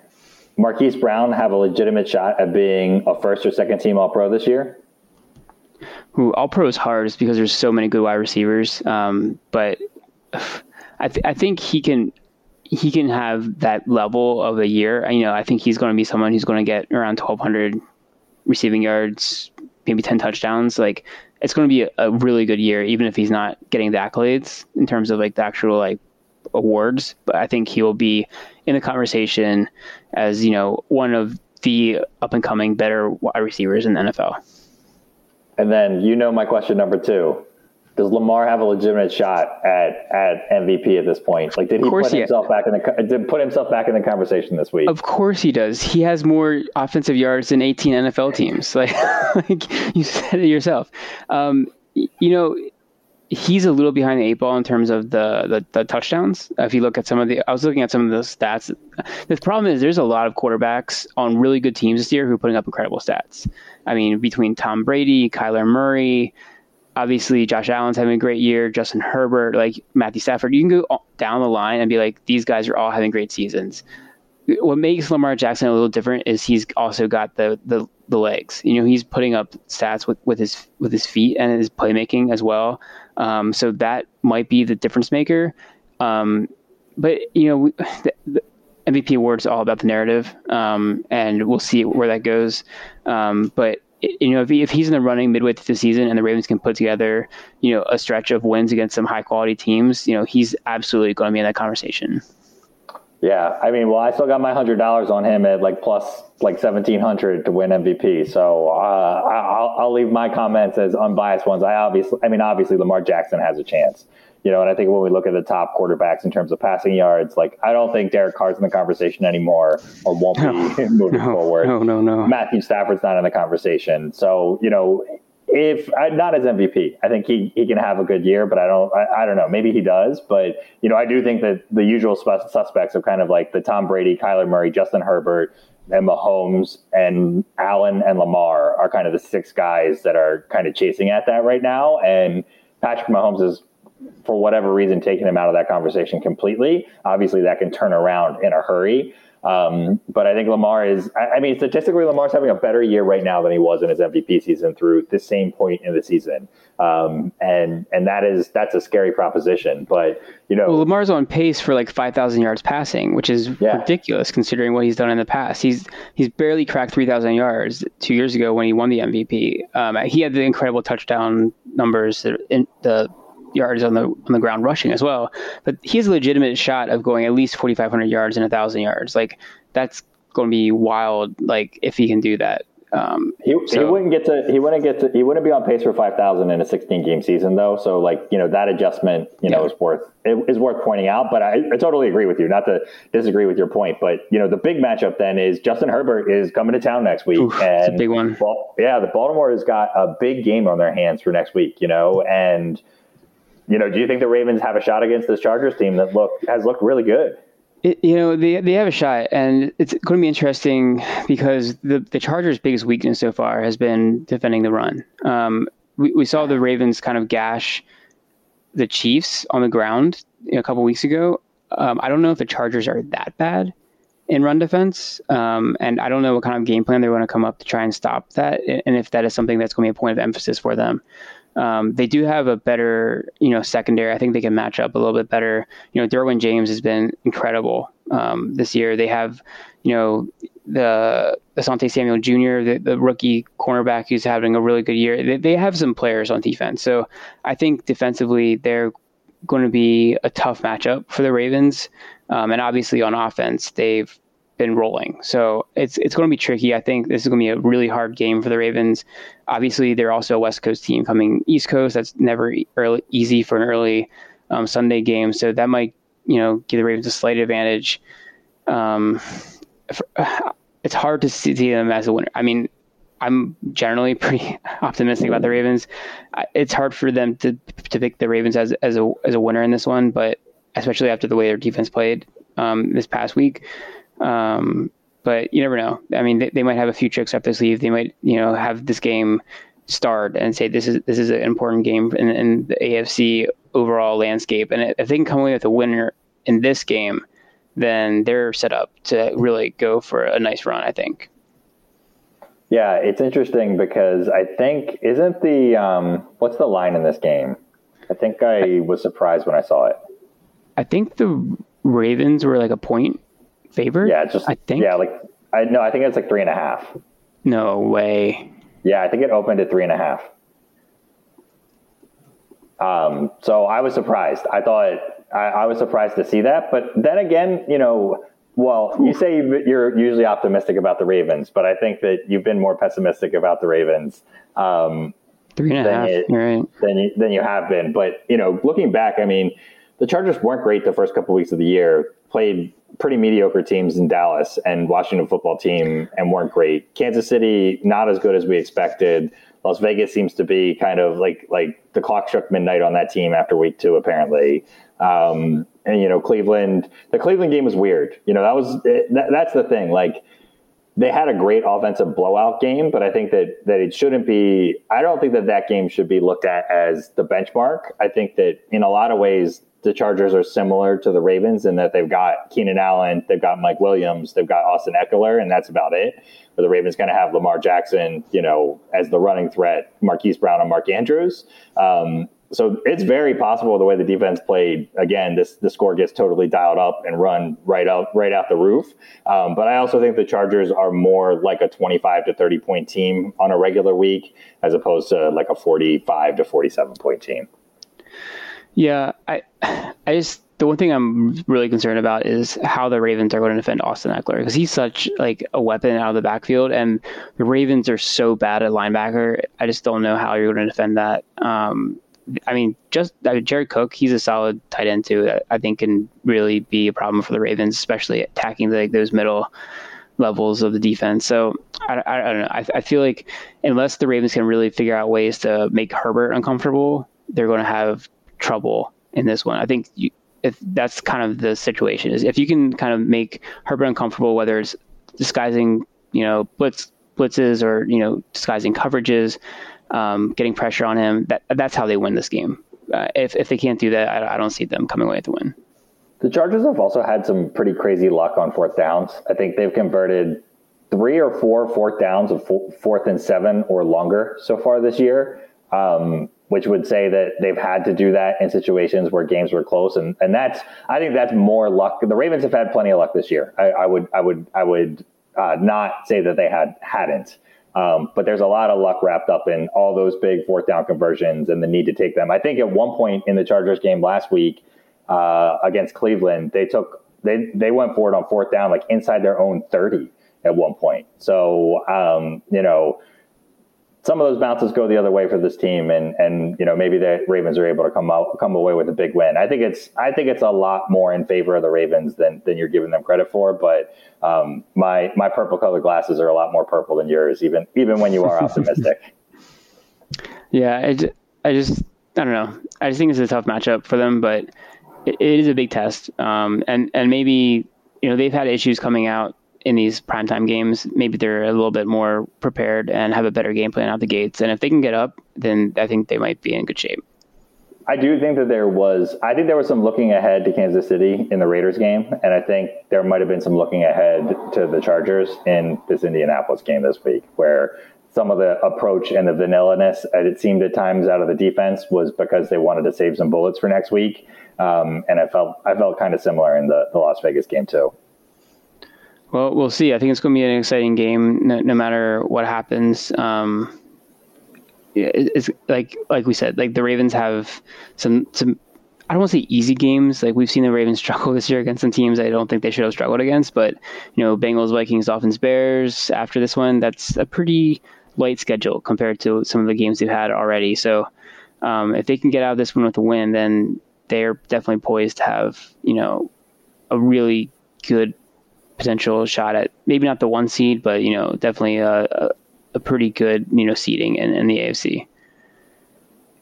Marquise Brown have a legitimate shot at being a first or second team All Pro this year? Who all pro is hard is because there's so many good wide receivers. Um, but I, th- I think he can he can have that level of a year. You know, I think he's going to be someone who's going to get around 1,200 receiving yards, maybe 10 touchdowns. Like it's going to be a, a really good year, even if he's not getting the accolades in terms of like the actual like awards. But I think he will be in the conversation as you know one of the up and coming better wide receivers in the NFL. And then you know my question number two. Does Lamar have a legitimate shot at, at MVP at this point? Like, did he put he- himself back in the did put himself back in the conversation this week? Of course he does. He has more offensive yards than 18 NFL teams. Like, like you said it yourself. Um, you know, he's a little behind the eight ball in terms of the, the, the touchdowns. If you look at some of the, I was looking at some of the stats. The problem is there's a lot of quarterbacks on really good teams this year who are putting up incredible stats. I mean, between Tom Brady, Kyler Murray, obviously Josh Allen's having a great year, Justin Herbert, like Matthew Stafford. You can go down the line and be like, these guys are all having great seasons. What makes Lamar Jackson a little different is he's also got the the, the legs. You know, he's putting up stats with, with his with his feet and his playmaking as well. Um, so that might be the difference maker. Um, but you know, the, the MVP award is all about the narrative, um, and we'll see where that goes. Um, but you know, if, he, if he's in the running midway through the season and the Ravens can put together, you know, a stretch of wins against some high quality teams, you know, he's absolutely going to be in that conversation. Yeah, I mean, well, I still got my hundred dollars on him at like plus like seventeen hundred to win MVP. So uh, I'll, I'll leave my comments as unbiased ones. I obviously, I mean, obviously Lamar Jackson has a chance, you know, and I think when we look at the top quarterbacks in terms of passing yards, like I don't think Derek Carr's in the conversation anymore, or won't be no, moving no, forward. No, no, no. Matthew Stafford's not in the conversation, so you know, if not as MVP, I think he, he can have a good year, but I don't I, I, don't know. Maybe he does, but you know I do think that the usual suspects are kind of like the Tom Brady, Kyler Murray, Justin Herbert, and Mahomes and Allen and Lamar are kind of the six guys that are kind of chasing at that right now. And Patrick Mahomes is for whatever reason taking him out of that conversation completely. Obviously, that can turn around in a hurry. Um, but I think Lamar is, I, I, mean, statistically, Lamar's having a better year right now than he was in his MVP season through the same point in the season. Um, and, and that is, that's a scary proposition. But, you know, well, Lamar's on pace for like 5,000 yards passing, which is yeah. ridiculous considering what he's done in the past. He's, he's barely cracked 3,000 yards two years ago when he won the MVP. Um, he had the incredible touchdown numbers in the yards on the on the ground rushing as well. But he has a legitimate shot of going at least 4,500 yards and 1,000 yards. Like that's going to be wild. Like if he can do that. Um, he, so, he wouldn't get to he wouldn't get to he wouldn't be on pace for five thousand in a sixteen game season though. So like you know that adjustment you know is worth it is worth pointing out. But I, I, totally agree with you. Not to disagree with your point, but you know the big matchup then is Justin Herbert is coming to town next week, Oof, and big one. Well, yeah, the Baltimore has got a big game on their hands for next week. You know and you know, do you think the Ravens have a shot against this Chargers team that look has looked really good? It, you know, they they have a shot, and it's going to be interesting because the the Chargers' biggest weakness so far has been defending the run. Um, we we saw the Ravens kind of gash the Chiefs on the ground a couple weeks ago. Um, I don't know if the Chargers are that bad in run defense, um, and I don't know what kind of game plan they're going to come up to try and stop that, and if that is something that's going to be a point of emphasis for them. Um, they do have a better, you know, secondary. I think they can match up a little bit better. You know, Derwin James has been incredible um, this year. They have, you know, the Asante Samuel Jr., the, the, rookie cornerback who's having a really good year. They, they have some players on defense. So I think defensively they're going to be a tough matchup for the Ravens. Um, and obviously on offense, they've been rolling. So it's it's going to be tricky. I think this is going to be a really hard game for the Ravens. Obviously, they're also a West Coast team coming East Coast. That's never early, easy for an early um, Sunday game. So that might you know give the Ravens a slight advantage. Um, for, it's hard to see them as a winner. I mean, I'm generally pretty optimistic about the Ravens. It's hard for them to to pick the Ravens as as a as a winner in this one, but especially after the way their defense played um, this past week. Um, but you never know. I mean, they, they, might have a few tricks up their sleeve. They might, you know, have this game start and say this is this is an important game in, in the AFC overall landscape. And if they can come away with a winner in this game, then they're set up to really go for a nice run. I think. Yeah, it's interesting because I think isn't the um, what's the line in this game? I think I was surprised when I saw it. I think the Ravens were like a point favored. Yeah, just I think. Yeah, like I no, I think it's like three and a half. No way. Yeah, I think it opened at three and a half. Um, so I was surprised. I thought I, I, was surprised to see that, but then again, you know, well, you say you're usually optimistic about the Ravens, but I think that you've been more pessimistic about the Ravens. Um, Three and a half, it, right. than you, than you have been. But you know, looking back, I mean, the Chargers weren't great the first couple weeks of the year. Played pretty mediocre teams in Dallas and Washington football team and weren't great. Kansas City not as good as we expected. Las Vegas seems to be kind of like like the clock struck midnight on that team after week two apparently. Um, and you know Cleveland, the Cleveland game was weird. You know that was that, that's the thing. Like they had a great offensive blowout game, but I think that that it shouldn't be. I don't think that that game should be looked at as the benchmark. I think that in a lot of ways the Chargers are similar to the Ravens in that they've got Keenan Allen, they've got Mike Williams, they've got Austin Ekeler, and that's about it. But the Ravens kind of have Lamar Jackson, you know, as the running threat, Marquise Brown and Mark Andrews. Um, so it's very possible the way the defense played. Again, this the score gets totally dialed up and run right out right out the roof. Um, but I also think the Chargers are more like a 25 to 30 point team on a regular week as opposed to like a 45 to 47 point team. Yeah, I I just the one thing I'm really concerned about is how the Ravens are going to defend Austin Ekeler because he's such like a weapon out of the backfield, and the Ravens are so bad at linebacker. I just don't know how you're going to defend that. Um, I mean, just I mean, Jared Cook, he's a solid tight end too. That I think can really be a problem for the Ravens, especially attacking like those middle levels of the defense. So I, I, I don't know. I, I feel like unless the Ravens can really figure out ways to make Herbert uncomfortable, they're going to have trouble in this one. I think you, if that's kind of the situation is if you can kind of make Herbert uncomfortable, whether it's disguising, you know, blitz blitzes or you know disguising coverages, um, getting pressure on him. That that's how they win this game. Uh, if if they can't do that, I, I don't see them coming away with the win. The Chargers have also had some pretty crazy luck on fourth downs. I think they've converted three or four fourth downs of fourth and seven or longer so far this year. Um, which would say that they've had to do that in situations where games were close, and and that's I think that's more luck. The Ravens have had plenty of luck this year. I, I would I would I would uh, not say that they had hadn't. Um, but there's a lot of luck wrapped up in all those big fourth down conversions and the need to take them. I think at one point in the Chargers game last week uh, against Cleveland, they took they they went for it on fourth down like inside their own 30 at one point. So um, you know some of those bounces go the other way for this team, and and you know maybe the Ravens are able to come out come away with a big win. I think it's I think it's a lot more in favor of the Ravens than than you're giving them credit for. But um, my my purple colored glasses are a lot more purple than yours, even even when you are optimistic. yeah, I, I just I don't know. I just think it's a tough matchup for them, but it, it is a big test. Um, and and maybe you know they've had issues coming out in these primetime games, maybe they're a little bit more prepared and have a better game plan out the gates. And if they can get up, then I think they might be in good shape. I do think that there was, I think there was some looking ahead to Kansas City in the Raiders game. And I think there might have been some looking ahead to the Chargers in this Indianapolis game this week, where some of the approach and the vanilla-ness, it seemed at times out of the defense, was because they wanted to save some bullets for next week. Um, and I felt I felt kind of similar in the, the Las Vegas game too. Well, we'll see. I think it's going to be an exciting game, no, no matter what happens. Um, it's like like we said, like the Ravens have some some. I don't want to say easy games. Like we've seen the Ravens struggle this year against some teams I don't think they should have struggled against. But you know, Bengals, Vikings, Dolphins, Bears. After this one, that's a pretty light schedule compared to some of the games they've had already. So um, if they can get out of this one with a win, then they're definitely poised to have you know a really good potential shot at maybe not the one seed, but you know definitely a, a, pretty good you know seeding in, in the AFC.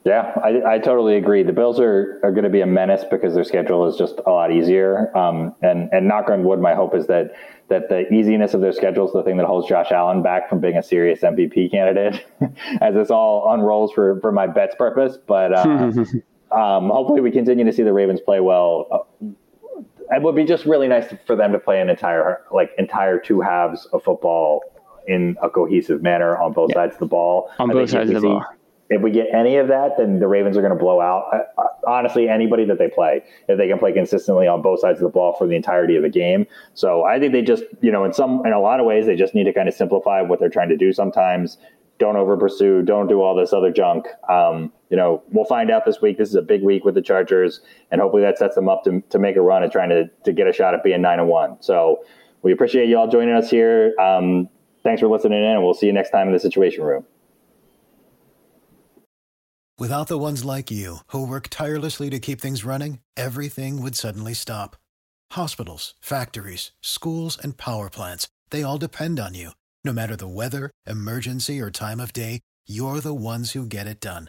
Yeah, I, I totally agree. The Bills are, are going to be a menace because their schedule is just a lot easier. Um, and and knock on wood, my hope is that that the easiness of their schedule is the thing that holds Josh Allen back from being a serious MVP candidate, as this all unrolls for for my bets purpose. But uh, um, hopefully, we continue to see the Ravens play well. Uh, it would be just really nice for them to play an entire like entire two halves of football in a cohesive manner on both yeah. sides of the ball. On I both sides of the see, ball. If we get any of that, then the Ravens are going to blow out. I, I, honestly, anybody that they play, if they can play consistently on both sides of the ball for the entirety of the game. So I think they just, you know, in some, in a lot of ways, they just need to kind of simplify what they're trying to do sometimes don't over pursue, don't do all this other junk. Um, you know, we'll find out this week. This is a big week with the Chargers, and hopefully that sets them up to, to make a run at trying to, to get a shot at being nine and one. So we appreciate you all joining us here. Um, thanks for listening in, and we'll see you next time in the Situation Room. Without the ones like you who work tirelessly to keep things running, everything would suddenly stop. Hospitals, factories, schools, and power plants—they all depend on you. No matter the weather, emergency, or time of day, you're the ones who get it done.